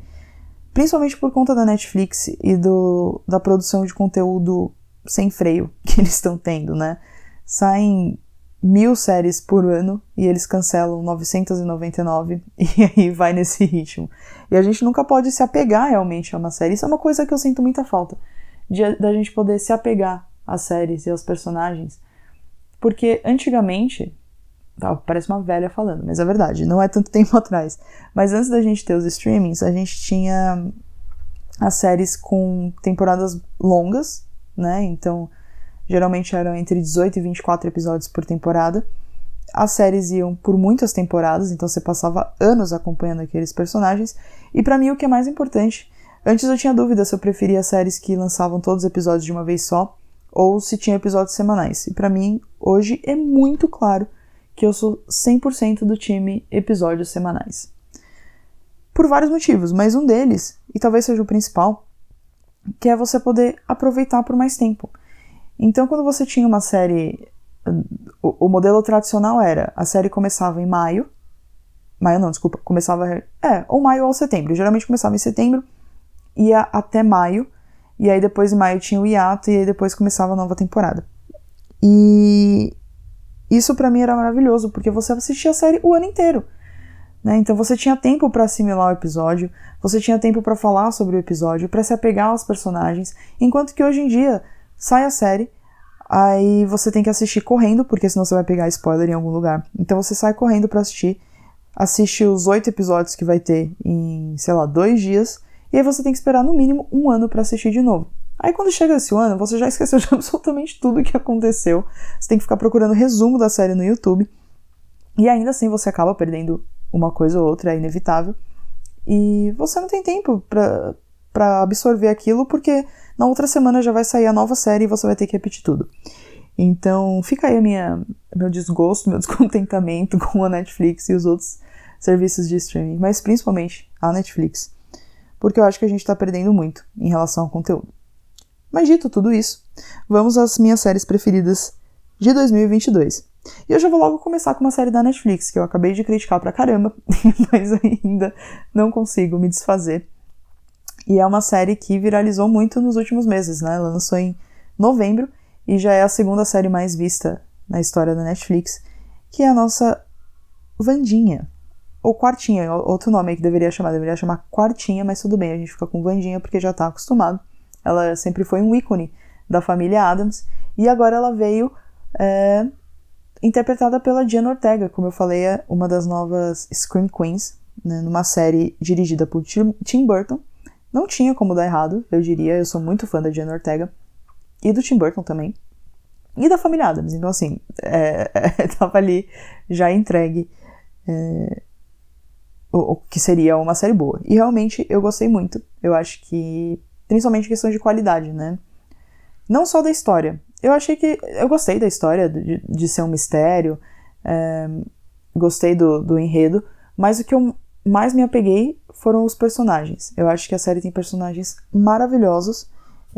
Principalmente por conta da Netflix e do, da produção de conteúdo sem freio que eles estão tendo, né? Saem mil séries por ano e eles cancelam 999 e aí vai nesse ritmo. E a gente nunca pode se apegar realmente a uma série. Isso é uma coisa que eu sinto muita falta, de, da gente poder se apegar às séries e aos personagens. Porque antigamente, tá, parece uma velha falando, mas é verdade, não é tanto tempo atrás. Mas antes da gente ter os streamings, a gente tinha as séries com temporadas longas, né? Então Geralmente eram entre 18 e 24 episódios por temporada. As séries iam por muitas temporadas, então você passava anos acompanhando aqueles personagens. E para mim o que é mais importante, antes eu tinha dúvida se eu preferia séries que lançavam todos os episódios de uma vez só ou se tinha episódios semanais. E para mim hoje é muito claro que eu sou 100% do time episódios semanais. Por vários motivos, mas um deles, e talvez seja o principal, que é você poder aproveitar por mais tempo. Então, quando você tinha uma série. O, o, modelo tradicional era: a série começava em maio. Maio não, desculpa. Começava. É, ou maio ou setembro. Geralmente começava em setembro, ia até maio. E aí depois em maio tinha o hiato. E aí depois começava a nova temporada. E. Isso para mim era maravilhoso, porque você assistia a série o ano inteiro. Né? Então você tinha tempo para assimilar o episódio, você tinha tempo para falar sobre o episódio, para se apegar aos personagens, enquanto que hoje em dia sai a série, aí você tem que assistir correndo, porque senão você vai pegar spoiler em algum lugar. Então você sai correndo para assistir, assiste os oito episódios que vai ter em, sei lá, dois dias, e aí você tem que esperar no mínimo um ano para assistir de novo. Aí quando chega esse ano, você já esqueceu de absolutamente tudo o que aconteceu. Você tem que ficar procurando resumo da série no YouTube. E ainda assim você acaba perdendo uma coisa ou outra, é inevitável. E você não tem tempo para absorver aquilo porque na outra semana já vai sair a nova série e você vai ter que repetir tudo. Então, fica aí minha, meu desgosto, meu descontentamento com a Netflix e os outros serviços de streaming, mas principalmente a Netflix, porque eu acho que a gente está perdendo muito em relação ao conteúdo. Mas dito tudo isso, vamos às minhas séries preferidas de 2022. E eu já vou logo começar com uma série da Netflix que eu acabei de criticar pra caramba, mas ainda não consigo me desfazer e é uma série que viralizou muito nos últimos meses, né? Ela lançou em novembro e já é a segunda série mais vista na história da Netflix, que é a nossa Vandinha. Ou Quartinha, outro nome aí que deveria chamar, deveria chamar Quartinha, mas tudo bem, a gente fica com Vandinha porque já tá acostumado. Ela sempre foi um ícone da família Adams e agora ela veio é, interpretada pela Diana Ortega, como eu falei, é uma das novas Scream Queens, né, numa série dirigida por Tim Burton não tinha como dar errado, eu diria. Eu sou muito fã da Diana Ortega. E do Tim Burton também. E da família Adams. Então, assim, é, é, tava ali já entregue é, o, que seria uma série boa. E realmente eu gostei muito. Eu acho que. Principalmente questão de qualidade, né? Não só da história. Eu achei que. Eu gostei da história, de, de ser um mistério. É, gostei do, do enredo. Mas o que eu mais me apeguei foram os personagens. Eu acho que a série tem personagens maravilhosos,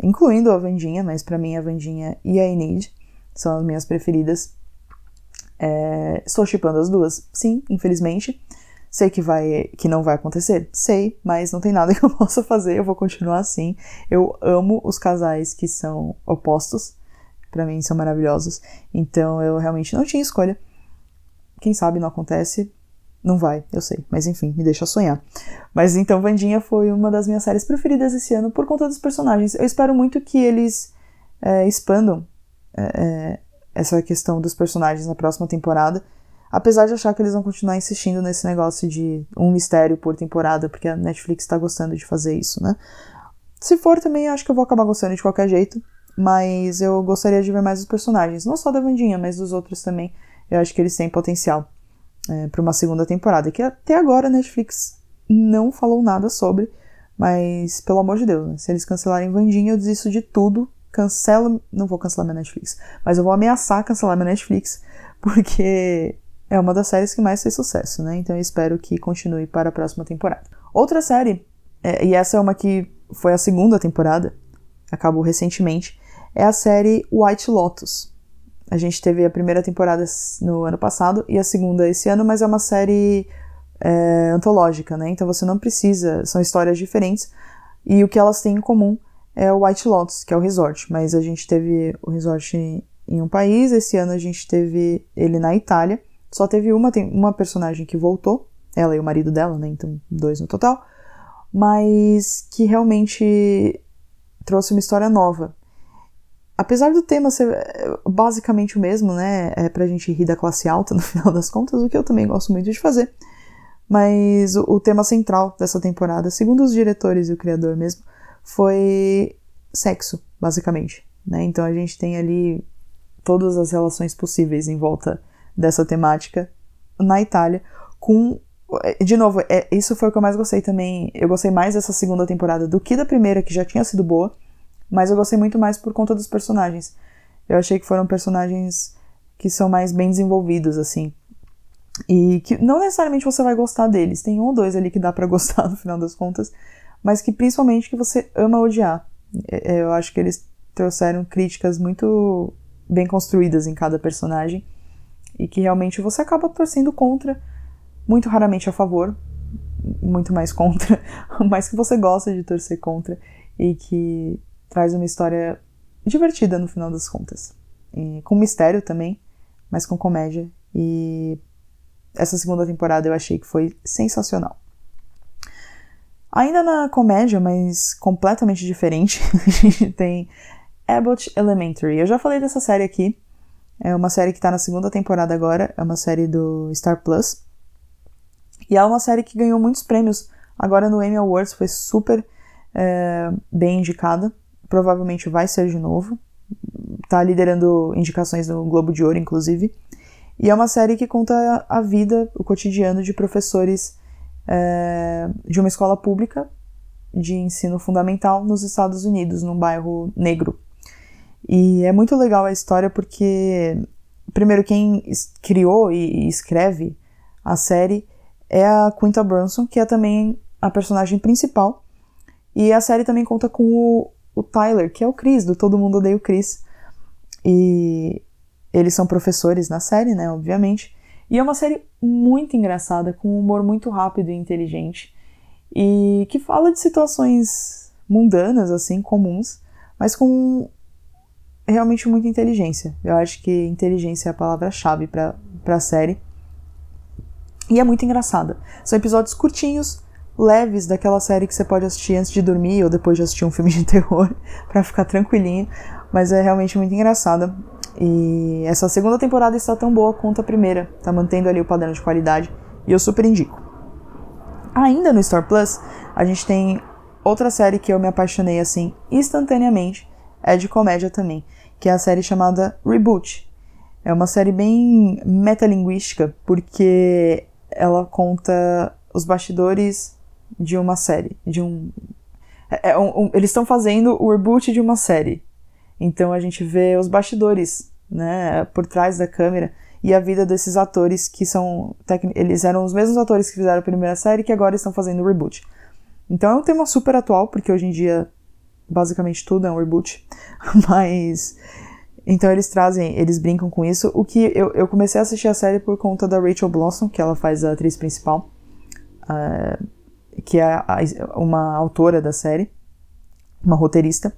incluindo a Vandinha, mas para mim a Vandinha e a Enid são as minhas preferidas. É, estou chipando as duas, sim, infelizmente. Sei que vai, que não vai acontecer, sei, mas não tem nada que eu possa fazer. Eu vou continuar assim. Eu amo os casais que são opostos. Para mim são maravilhosos. Então eu realmente não tinha escolha. Quem sabe não acontece, não vai, eu sei, mas enfim, me deixa sonhar. Mas então, Vandinha foi uma das minhas séries preferidas esse ano por conta dos personagens. Eu espero muito que eles é, expandam é, essa questão dos personagens na próxima temporada. Apesar de achar que eles vão continuar insistindo nesse negócio de um mistério por temporada, porque a Netflix tá gostando de fazer isso, né? Se for também, acho que eu vou acabar gostando de qualquer jeito. Mas eu gostaria de ver mais os personagens. Não só da Vandinha, mas dos outros também. Eu acho que eles têm potencial é, para uma segunda temporada, que até agora a Netflix não falou nada sobre, Mas, pelo amor de Deus, né? se eles cancelarem Vandinha, eu desisto de tudo. Cancelo. Não vou cancelar minha Netflix, mas eu vou ameaçar cancelar minha Netflix, porque é uma das séries que mais fez sucesso, né? Então eu espero que continue para a próxima temporada. Outra série, é, e essa é uma que foi a segunda temporada, acabou recentemente, é a série White Lotus. A gente teve a primeira temporada no ano passado e a segunda esse ano, mas é uma série é, antológica, né? Então você não precisa, são histórias diferentes e o que elas têm em comum é o White Lotus, que é o resort. Mas a gente teve o resort em, em um país, esse ano a gente teve ele na Itália. Só teve uma, tem uma personagem que voltou, ela e o marido dela, né? Então dois no total, mas que realmente trouxe uma história nova. Apesar do tema ser é, basicamente o mesmo, né? É pra gente rir da classe alta no final das contas, o que eu também gosto muito de fazer. Mas o, o tema central dessa temporada, segundo os diretores e o criador mesmo, foi sexo, basicamente. Né? Então a gente tem ali todas as relações possíveis em volta dessa temática na Itália, com. De novo, é, isso foi o que eu mais gostei também. Eu gostei mais dessa segunda temporada do que da primeira, que já tinha sido boa, mas eu gostei muito mais por conta dos personagens. Eu achei que foram personagens que são mais bem desenvolvidos, assim. E que não necessariamente você vai gostar deles, tem um ou dois ali que dá para gostar no final das contas, mas que principalmente que você ama odiar. É, é, eu acho que eles trouxeram críticas muito bem construídas em cada personagem e que realmente você acaba torcendo contra, muito raramente a favor, muito mais contra, mas que você gosta de torcer contra e que traz uma história divertida no final das contas. E com mistério também, mas com comédia. E essa segunda temporada eu achei que foi sensacional. Ainda na comédia, mas completamente diferente, a gente tem Abbott Elementary. Eu já falei dessa série aqui. É uma série que tá na segunda temporada agora. É uma série do Star Plus. E é uma série que ganhou muitos prêmios. Agora no Emmy Awards foi super é, bem indicada. Provavelmente vai ser de novo. Tá liderando indicações no Globo de Ouro, inclusive. E é uma série que conta a vida, o cotidiano de professores é, de uma escola pública de ensino fundamental nos Estados Unidos, num bairro negro. E é muito legal a história porque, primeiro, quem criou e escreve a série é a Quinta Brunson, que é também a personagem principal. E a série também conta com o, o Tyler, que é o Chris, do Todo Mundo Odeia o Chris. E eles são professores na série, né, obviamente. E é uma série muito engraçada, com um humor muito rápido e inteligente. E que fala de situações mundanas, assim, comuns, mas com realmente muita inteligência. Eu acho que inteligência é a palavra-chave para a série. E é muito engraçada. São episódios curtinhos, leves, daquela série que você pode assistir antes de dormir ou depois de assistir um filme de terror, para ficar tranquilinho. Mas é realmente muito engraçada. E essa segunda temporada está tão boa quanto a primeira, tá mantendo ali o padrão de qualidade e eu super indico. Ainda no Star Plus, a gente tem outra série que eu me apaixonei assim instantaneamente, é de comédia também, que é a série chamada Reboot. É uma série bem metalinguística, porque ela conta os bastidores de uma série, de um, é, é um, um eles estão fazendo o reboot de uma série. Então a gente vê os bastidores, né, por trás da câmera e a vida desses atores que são eles eram os mesmos atores que fizeram a primeira série que agora estão fazendo o reboot. Então é um tema super atual, porque hoje em dia basicamente tudo é um reboot, mas então eles trazem, eles brincam com isso. O que eu, eu comecei a assistir a série por conta da Rachel Blossom, que ela faz a atriz principal, uh, que é a, uma autora da série, uma roteirista.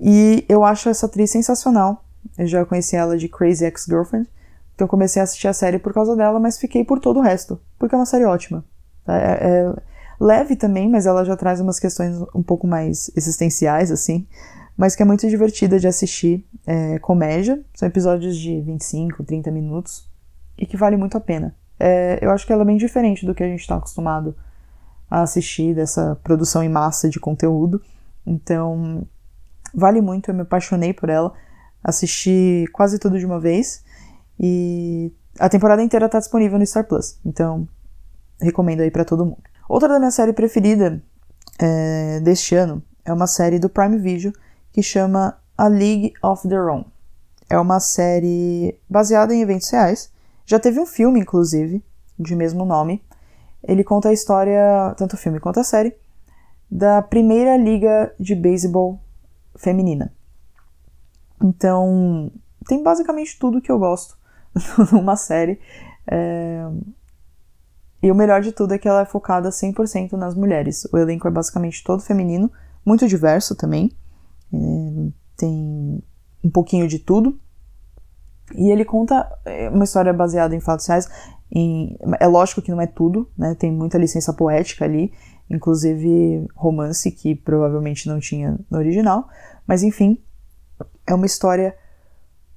E eu acho essa atriz sensacional. Eu já conheci ela de Crazy Ex-Girlfriend. Então comecei a assistir a série por causa dela, mas fiquei por todo o resto. Porque é uma série ótima. É, é leve também, mas ela já traz umas questões um pouco mais existenciais, assim. Mas que é muito divertida de assistir. É comédia. São episódios de 25, 30 minutos. E que vale muito a pena. É, eu acho que ela é bem diferente do que a gente está acostumado a assistir dessa produção em massa de conteúdo. Então, Vale muito, eu me apaixonei por ela. Assisti quase tudo de uma vez. E a temporada inteira tá disponível no Star Plus. Então, recomendo aí para todo mundo. Outra da minha série preferida é, deste ano é uma série do Prime Video que chama A League of Their Own. É uma série baseada em eventos reais. Já teve um filme, inclusive, de mesmo nome. Ele conta a história, tanto o filme quanto a série, da primeira liga de beisebol feminina. Então, tem basicamente tudo que eu gosto numa série. É... E o melhor de tudo é que ela é focada 100% nas mulheres. O elenco é basicamente todo feminino, muito diverso também. É... Tem um pouquinho de tudo. E ele conta é, uma história baseada em fatos reais. Em... É lógico que não é tudo, né? Tem muita licença poética ali, inclusive romance que provavelmente não tinha no original. Mas enfim, é uma história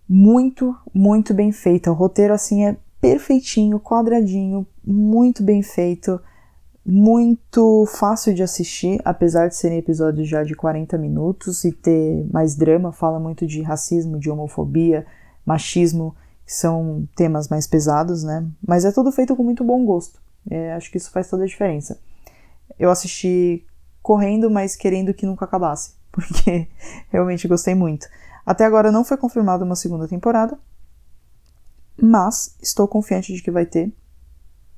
muito, muito bem feita. O roteiro assim é perfeitinho, quadradinho, muito bem feito, muito fácil de assistir, apesar de serem episódios já de 40 minutos e ter mais drama, fala muito de racismo, de homofobia, machismo, que são temas mais pesados, né? Mas é tudo feito com muito bom gosto. É, acho que isso faz toda a diferença. Eu assisti correndo, mas querendo que nunca acabasse, porque realmente gostei muito. Até agora não foi confirmada uma segunda temporada, mas estou confiante de que vai ter.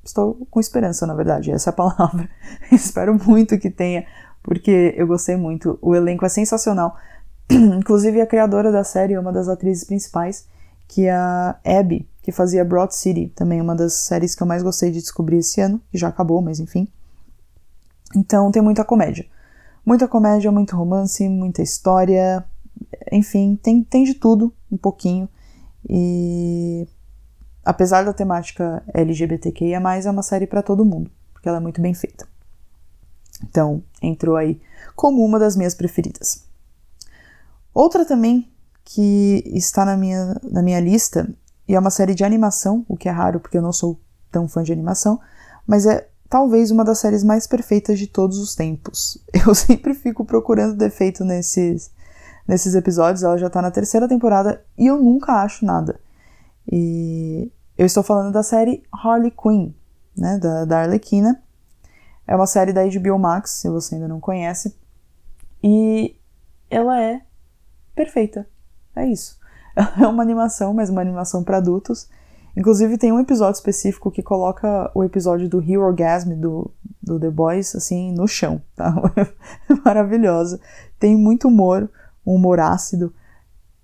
Estou com esperança, na verdade, essa é a palavra. Espero muito que tenha, porque eu gostei muito. O elenco é sensacional. Inclusive, a criadora da série é uma das atrizes principais, que é a Abby, que fazia Broad City, também uma das séries que eu mais gostei de descobrir esse ano, que já acabou, mas enfim. Então, tem muita comédia. Muita comédia, muito romance, muita história, enfim, tem, tem de tudo, um pouquinho. E apesar da temática LGBTQIA, é uma série para todo mundo, porque ela é muito bem feita. Então, entrou aí como uma das minhas preferidas. Outra também que está na minha, na minha lista, e é uma série de animação, o que é raro porque eu não sou tão fã de animação, mas é talvez uma das séries mais perfeitas de todos os tempos. Eu sempre fico procurando defeito nesses, nesses episódios. Ela já tá na terceira temporada e eu nunca acho nada. E eu estou falando da série Harley Quinn, né, da, da Arlequina. É uma série da HBO Max, se você ainda não conhece. E ela é perfeita. É isso. É uma animação, mas uma animação para adultos. Inclusive tem um episódio específico que coloca o episódio do Hero Orgasm do, do The Boys assim no chão, tá? Maravilhosa. Tem muito humor, um humor ácido,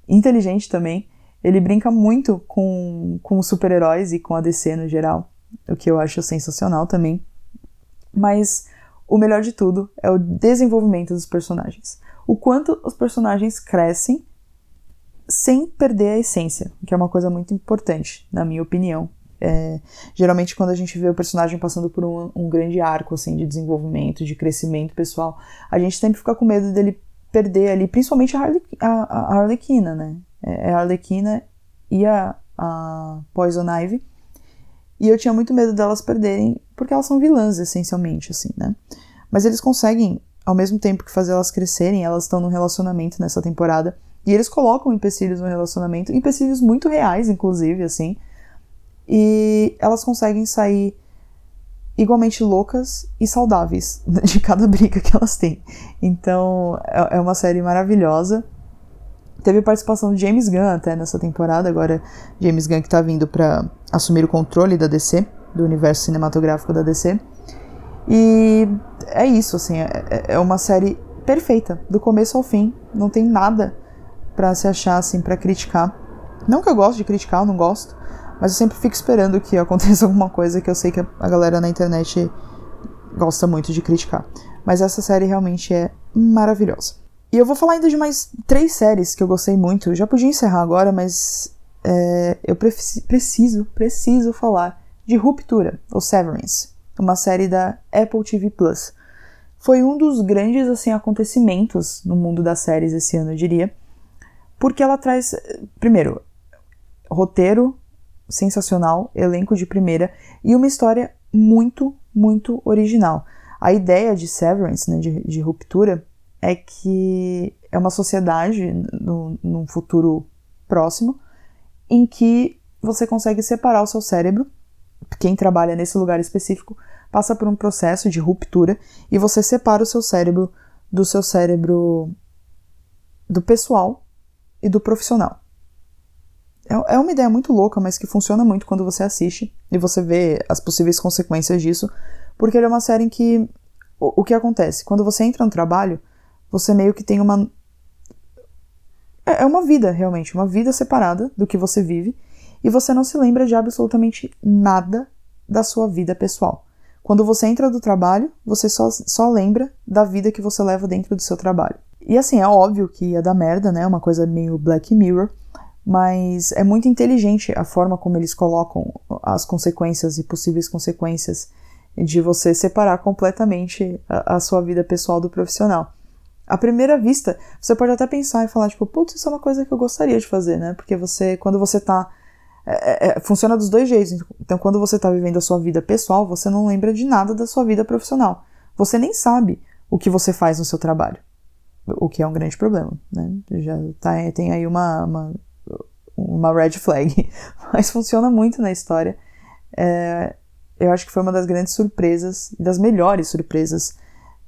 inteligente também. Ele brinca muito com, com super-heróis e com a DC no geral, o que eu acho sensacional também. Mas o melhor de tudo é o desenvolvimento dos personagens. O quanto os personagens crescem sem perder a essência, que é uma coisa muito importante, na minha opinião. É, geralmente, quando a gente vê o personagem passando por um, um, grande arco assim, de desenvolvimento, de crescimento pessoal, a gente sempre fica com medo dele perder ali, principalmente a, Harley, a, a né? É, é a Arlequina e a, a Poison Ivy. E eu tinha muito medo delas perderem, porque elas são vilãs, essencialmente, assim, né? Mas eles conseguem, ao mesmo tempo que fazer elas crescerem, elas estão num relacionamento nessa temporada. E eles colocam empecilhos no relacionamento, empecilhos muito reais, inclusive, assim. E elas conseguem sair igualmente loucas e saudáveis de cada briga que elas têm. Então é, é uma série maravilhosa. Teve participação do James Gunn até nessa temporada, agora James Gunn que tá vindo para assumir o controle da DC, do universo cinematográfico da DC. E é isso, assim, é, é uma série perfeita, do começo ao fim, não tem nada para se achar assim para criticar. Não que eu gosto de criticar, eu não gosto, mas eu sempre fico esperando que aconteça alguma coisa que eu sei que a galera na internet gosta muito de criticar. Mas essa série realmente é maravilhosa. E eu vou falar ainda de mais três séries que eu gostei muito. Eu já podia encerrar agora, mas é, eu preciso, preciso falar de Ruptura, ou Severance, uma série da Apple TV Plus. Foi um dos grandes assim acontecimentos no mundo das séries esse ano, eu diria, porque ela traz, primeiro, roteiro sensacional, elenco de primeira e uma história muito, muito original. A ideia de Severance, né, de, de ruptura, é que é uma sociedade no, num futuro próximo em que você consegue separar o seu cérebro, quem trabalha nesse lugar específico, passa por um processo de ruptura e você separa o seu cérebro do seu cérebro do pessoal e do profissional. É, é uma ideia muito louca, mas que funciona muito quando você assiste e você vê as possíveis consequências disso, porque ele é uma série em que o, o que acontece? Quando você entra no trabalho, você meio que tem uma. É, é uma vida, realmente, uma vida separada do que você vive, e você não se lembra de absolutamente nada da sua vida pessoal. Quando você entra do trabalho, você só, só lembra da vida que você leva dentro do seu trabalho. E assim, é óbvio que ia dar merda, né? Uma coisa meio Black Mirror, mas é muito inteligente a forma como eles colocam as consequências e possíveis consequências de você separar completamente a, a sua vida pessoal do profissional. À primeira vista, você pode até pensar e falar, tipo, putz, isso é uma coisa que eu gostaria de fazer, né? Porque você, quando você tá. É, é, é funciona dos dois jeitos. Então, quando você tá vivendo a sua vida pessoal, você não lembra de nada da sua vida profissional. Você nem sabe o que você faz no seu trabalho. O que é um grande problema, né? Já tá, tem aí uma, uma, uma red flag. Mas funciona muito na história. É, eu acho que foi uma das grandes surpresas, das melhores surpresas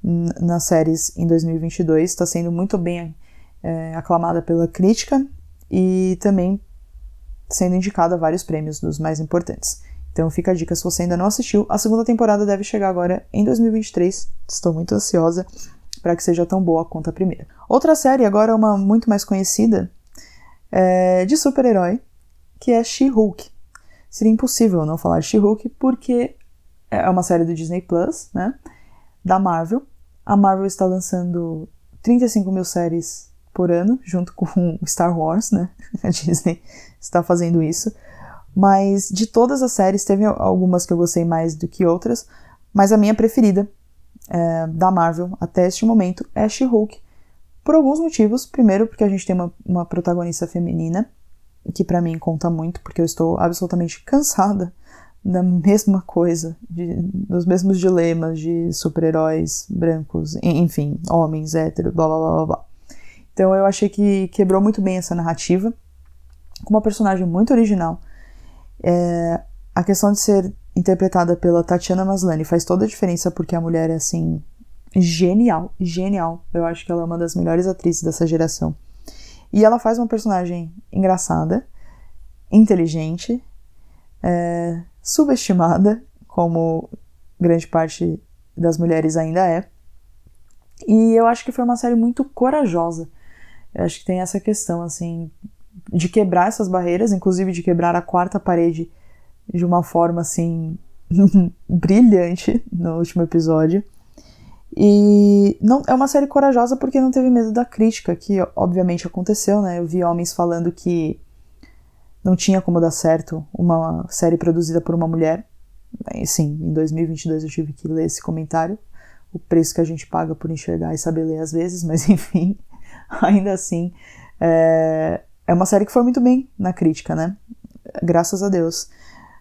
nas séries em 2022. Está sendo muito bem é, aclamada pela crítica e também sendo indicada a vários prêmios dos mais importantes. Então fica a dica se você ainda não assistiu. A segunda temporada deve chegar agora em 2023. Estou muito ansiosa para que seja tão boa quanto a primeira. Outra série, agora uma muito mais conhecida, é de super-herói, que é She-Hulk. Seria impossível não falar She-Hulk porque é uma série do Disney Plus, né? Da Marvel. A Marvel está lançando 35 mil séries por ano, junto com Star Wars, né? A Disney está fazendo isso. Mas de todas as séries, teve algumas que eu gostei mais do que outras, mas a minha preferida é, da Marvel até este momento é She-Hulk. Por alguns motivos. Primeiro, porque a gente tem uma, uma protagonista feminina, que para mim conta muito, porque eu estou absolutamente cansada da mesma coisa, de, dos mesmos dilemas de super-heróis brancos, enfim, homens, héteros, blá blá blá blá. Então eu achei que quebrou muito bem essa narrativa, com uma personagem muito original. É, a questão de ser interpretada pela Tatiana Maslany faz toda a diferença porque a mulher é assim genial, genial. Eu acho que ela é uma das melhores atrizes dessa geração. E ela faz uma personagem engraçada, inteligente, é, subestimada, como grande parte das mulheres ainda é. E eu acho que foi uma série muito corajosa. Eu acho que tem essa questão, assim, de quebrar essas barreiras, inclusive de quebrar a quarta parede de uma forma, assim, brilhante no último episódio. E não é uma série corajosa porque não teve medo da crítica, que obviamente aconteceu, né? Eu vi homens falando que não tinha como dar certo uma série produzida por uma mulher. E, sim, em 2022 eu tive que ler esse comentário. O preço que a gente paga por enxergar e saber ler às vezes, mas enfim, ainda assim, é, é uma série que foi muito bem na crítica, né? Graças a Deus.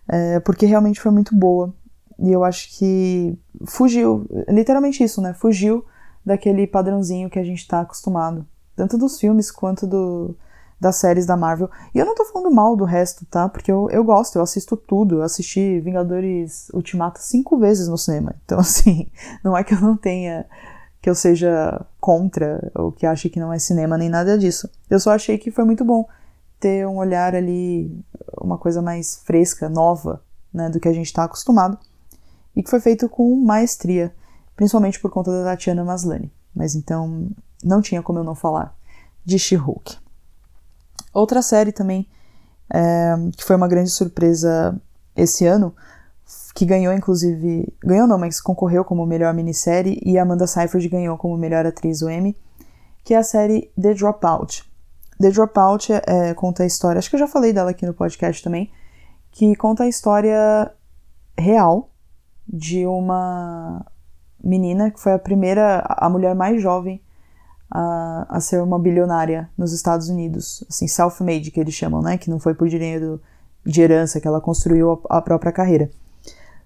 É, porque realmente foi muito boa. E eu acho que fugiu, literalmente isso, né? Fugiu daquele padrãozinho que a gente tá acostumado. Tanto dos filmes quanto do, das séries da Marvel. E eu não tô falando mal do resto, tá? Porque eu, eu gosto, eu assisto tudo. Eu assisti Vingadores Ultimato cinco vezes no cinema. Então, assim, não é que eu não tenha. que eu seja contra ou que ache que não é cinema nem nada disso. Eu só achei que foi muito bom ter um olhar ali, uma coisa mais fresca, nova, né, do que a gente está acostumado e que foi feito com maestria, principalmente por conta da Tatiana Maslany. Mas então não tinha como eu não falar de She-Hulk. Outra série também é, que foi uma grande surpresa esse ano, que ganhou inclusive, ganhou não, mas concorreu como melhor minissérie e Amanda Seyfried ganhou como melhor atriz o Emmy, que é a série The Dropout. The Dropout é, conta a história, acho que eu já falei dela aqui no podcast também, que conta a história real de uma menina que foi a primeira, a mulher mais jovem a, a ser uma bilionária nos Estados Unidos, assim, self-made que eles chamam, né, que não foi por dinheiro de herança que ela construiu a, a própria carreira.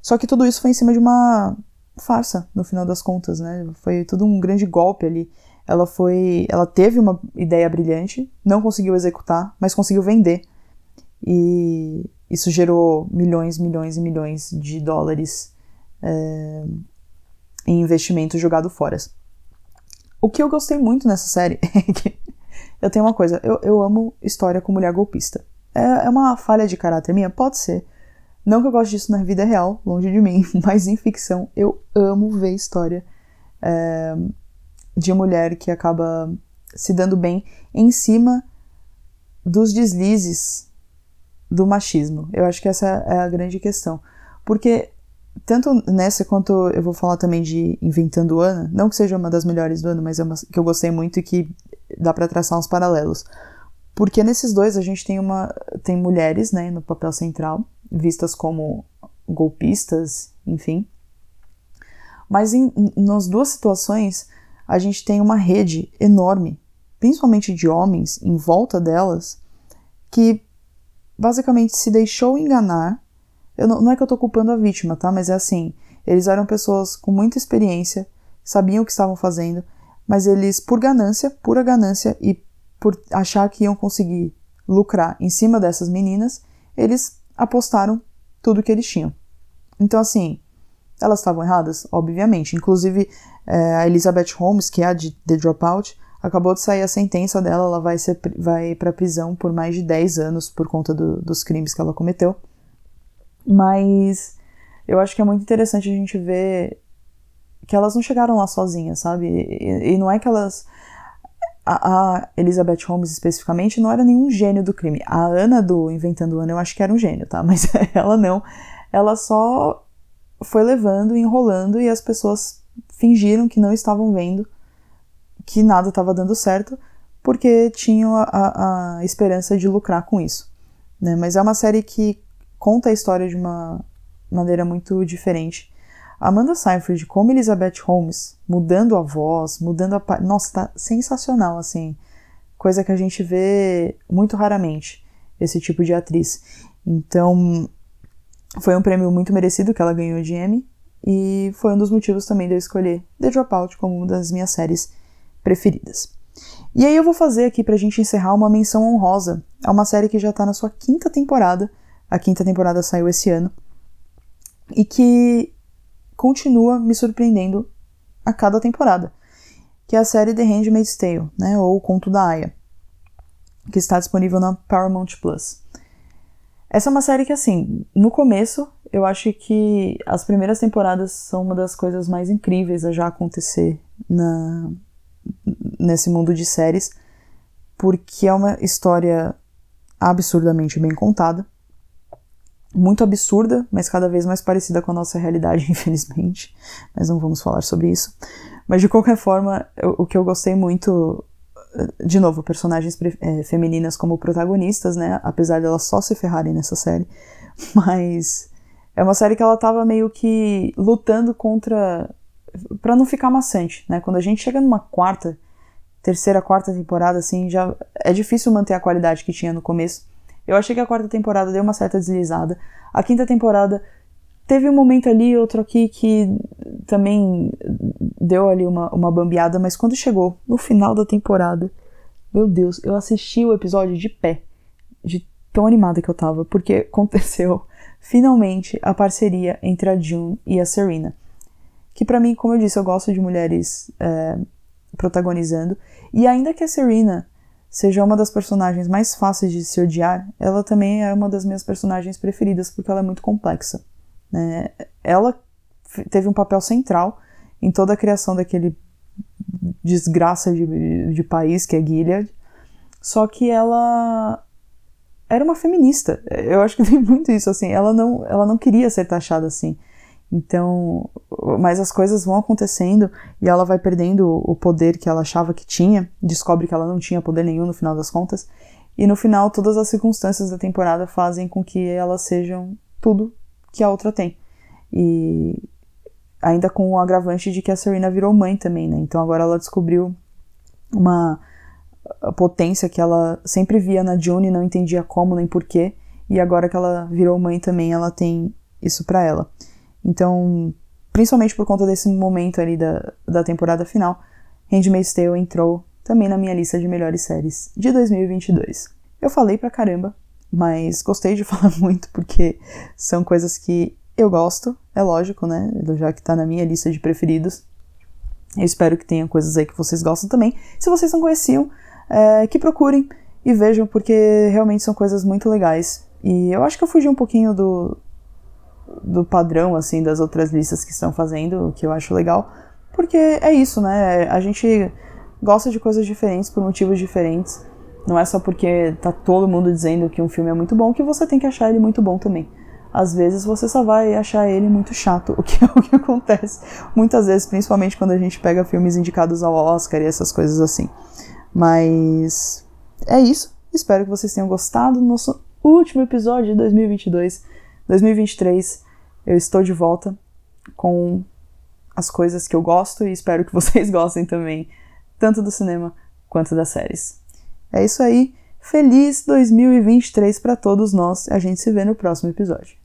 Só que tudo isso foi em cima de uma farsa, no final das contas, né? Foi tudo um grande golpe ali. Ela foi, ela teve uma ideia brilhante, não conseguiu executar, mas conseguiu vender. E isso gerou milhões, milhões e milhões de dólares é, em investimento jogado fora. O que eu gostei muito nessa série é que eu tenho uma coisa, eu, eu amo história com mulher golpista. É, é uma falha de caráter minha? Pode ser. Não que eu goste disso na vida real, longe de mim, mas em ficção eu amo ver história é, de mulher que acaba se dando bem em cima dos deslizes do machismo. Eu acho que essa é a grande questão. Porque, tanto nessa quanto eu vou falar também de Inventando Ana, não que seja uma das melhores do ano, mas é uma que eu gostei muito e que dá para traçar uns paralelos. Porque nesses dois a gente tem uma tem mulheres, né, no papel central, vistas como golpistas, enfim. Mas em, nas duas situações a gente tem uma rede enorme, principalmente de homens em volta delas, que basicamente se deixou enganar. Eu não, não é que eu tô culpando a vítima, tá? Mas é assim, eles eram pessoas com muita experiência, sabiam o que estavam fazendo, mas eles, por ganância, pura ganância e por achar que iam conseguir lucrar em cima dessas meninas, eles apostaram tudo que eles tinham. Então, assim, elas estavam erradas? Obviamente. Inclusive, é, a Elizabeth Holmes, que é a de The Dropout, acabou de sair a sentença dela, ela vai, vai para prisão por mais de 10 anos por conta do, dos crimes que ela cometeu. Mas eu acho que é muito interessante a gente ver que elas não chegaram lá sozinhas, sabe? E, e não é que elas. A, a, Elizabeth Holmes especificamente não era nenhum gênio do crime. A Ana do Inventando Ana eu acho que era um gênio, tá? Mas ela não. Ela só foi levando, enrolando e as pessoas fingiram que não estavam vendo que nada estava dando certo porque tinham a, a, a, esperança de lucrar com isso. Né? Mas é uma série que conta a história de uma maneira muito diferente. Amanda Seyfried como Elizabeth Holmes, mudando a voz, mudando a... Nossa, tá sensacional, assim. Coisa que a gente vê muito raramente, esse tipo de atriz. Então, foi um prêmio muito merecido que ela ganhou de Emmy, e foi um dos motivos também de eu escolher The Dropout como uma das minhas séries preferidas. E aí eu vou fazer aqui pra gente encerrar uma menção honrosa a uma série que já tá na sua quinta temporada. A quinta temporada saiu esse ano. E que continua me surpreendendo a cada temporada. Que é a série The Handmaid's Tale, né? Ou o Conto da Aya. Que está disponível na Paramount Plus. Essa é uma série que, assim, no começo, eu acho que as primeiras temporadas são uma das coisas mais incríveis a já acontecer na, nesse mundo de séries, porque é uma história absurdamente bem contada, muito absurda, mas cada vez mais parecida com a nossa realidade, infelizmente. Mas não vamos falar sobre isso. Mas de qualquer forma, eu, o que eu gostei muito, de novo, personagens é, femininas como protagonistas, né? Apesar delas só se ferrarem nessa série, mas é uma série que ela tava meio que lutando contra para não ficar maçante, né? Quando a gente chega numa quarta, terceira, quarta temporada, assim, já é difícil manter a qualidade que tinha no começo. Eu achei que a quarta temporada deu uma certa deslizada. A quinta temporada teve um momento ali, outro aqui, que também deu ali uma, uma bambeada, mas quando chegou no final da temporada, meu Deus, eu assisti o episódio de pé, de tão animada que eu tava, porque aconteceu finalmente a parceria entre a June e a Serena que para mim, como eu disse, eu gosto de mulheres é, protagonizando. E ainda que a Serena seja uma das personagens mais fáceis de se odiar, ela também é uma das minhas personagens preferidas porque ela é muito complexa. Né? Ela teve um papel central em toda a criação daquele desgraça de, de país que é Gilead, só que ela era uma feminista. Eu acho que tem muito isso assim. Ela não, ela não queria ser taxada assim. Então, mas as coisas vão acontecendo e ela vai perdendo o poder que ela achava que tinha, descobre que ela não tinha poder nenhum no final das contas, e no final todas as circunstâncias da temporada fazem com que elas sejam tudo que a outra tem. E ainda com o agravante de que a Serena virou mãe também, né? Então agora ela descobriu uma potência que ela sempre via na June e não entendia como nem porquê, e agora que ela virou mãe também, ela tem isso para ela. Então, principalmente por conta desse momento ali da, da temporada final, Handmaid's Tale entrou também na minha lista de melhores séries de 2022. Eu falei pra caramba, mas gostei de falar muito porque são coisas que eu gosto, é lógico, né? Já que tá na minha lista de preferidos. Eu espero que tenha coisas aí que vocês gostam também. Se vocês não conheciam, é, que procurem e vejam, porque realmente são coisas muito legais. E eu acho que eu fugi um pouquinho do, do padrão, assim, das outras listas que estão fazendo, o que eu acho legal. Porque é isso, né? A gente gosta de coisas diferentes por motivos diferentes. Não é só porque tá todo mundo dizendo que um filme é muito bom que você tem que achar ele muito bom também às vezes você só vai achar ele muito chato, o que é o que acontece muitas vezes, principalmente quando a gente pega filmes indicados ao Oscar e essas coisas assim. Mas é isso. Espero que vocês tenham gostado do nosso último episódio de 2022. 2023 eu estou de volta com as coisas que eu gosto e espero que vocês gostem também, tanto do cinema quanto das séries. É isso aí. Feliz 2023 para todos nós. A gente se vê no próximo episódio.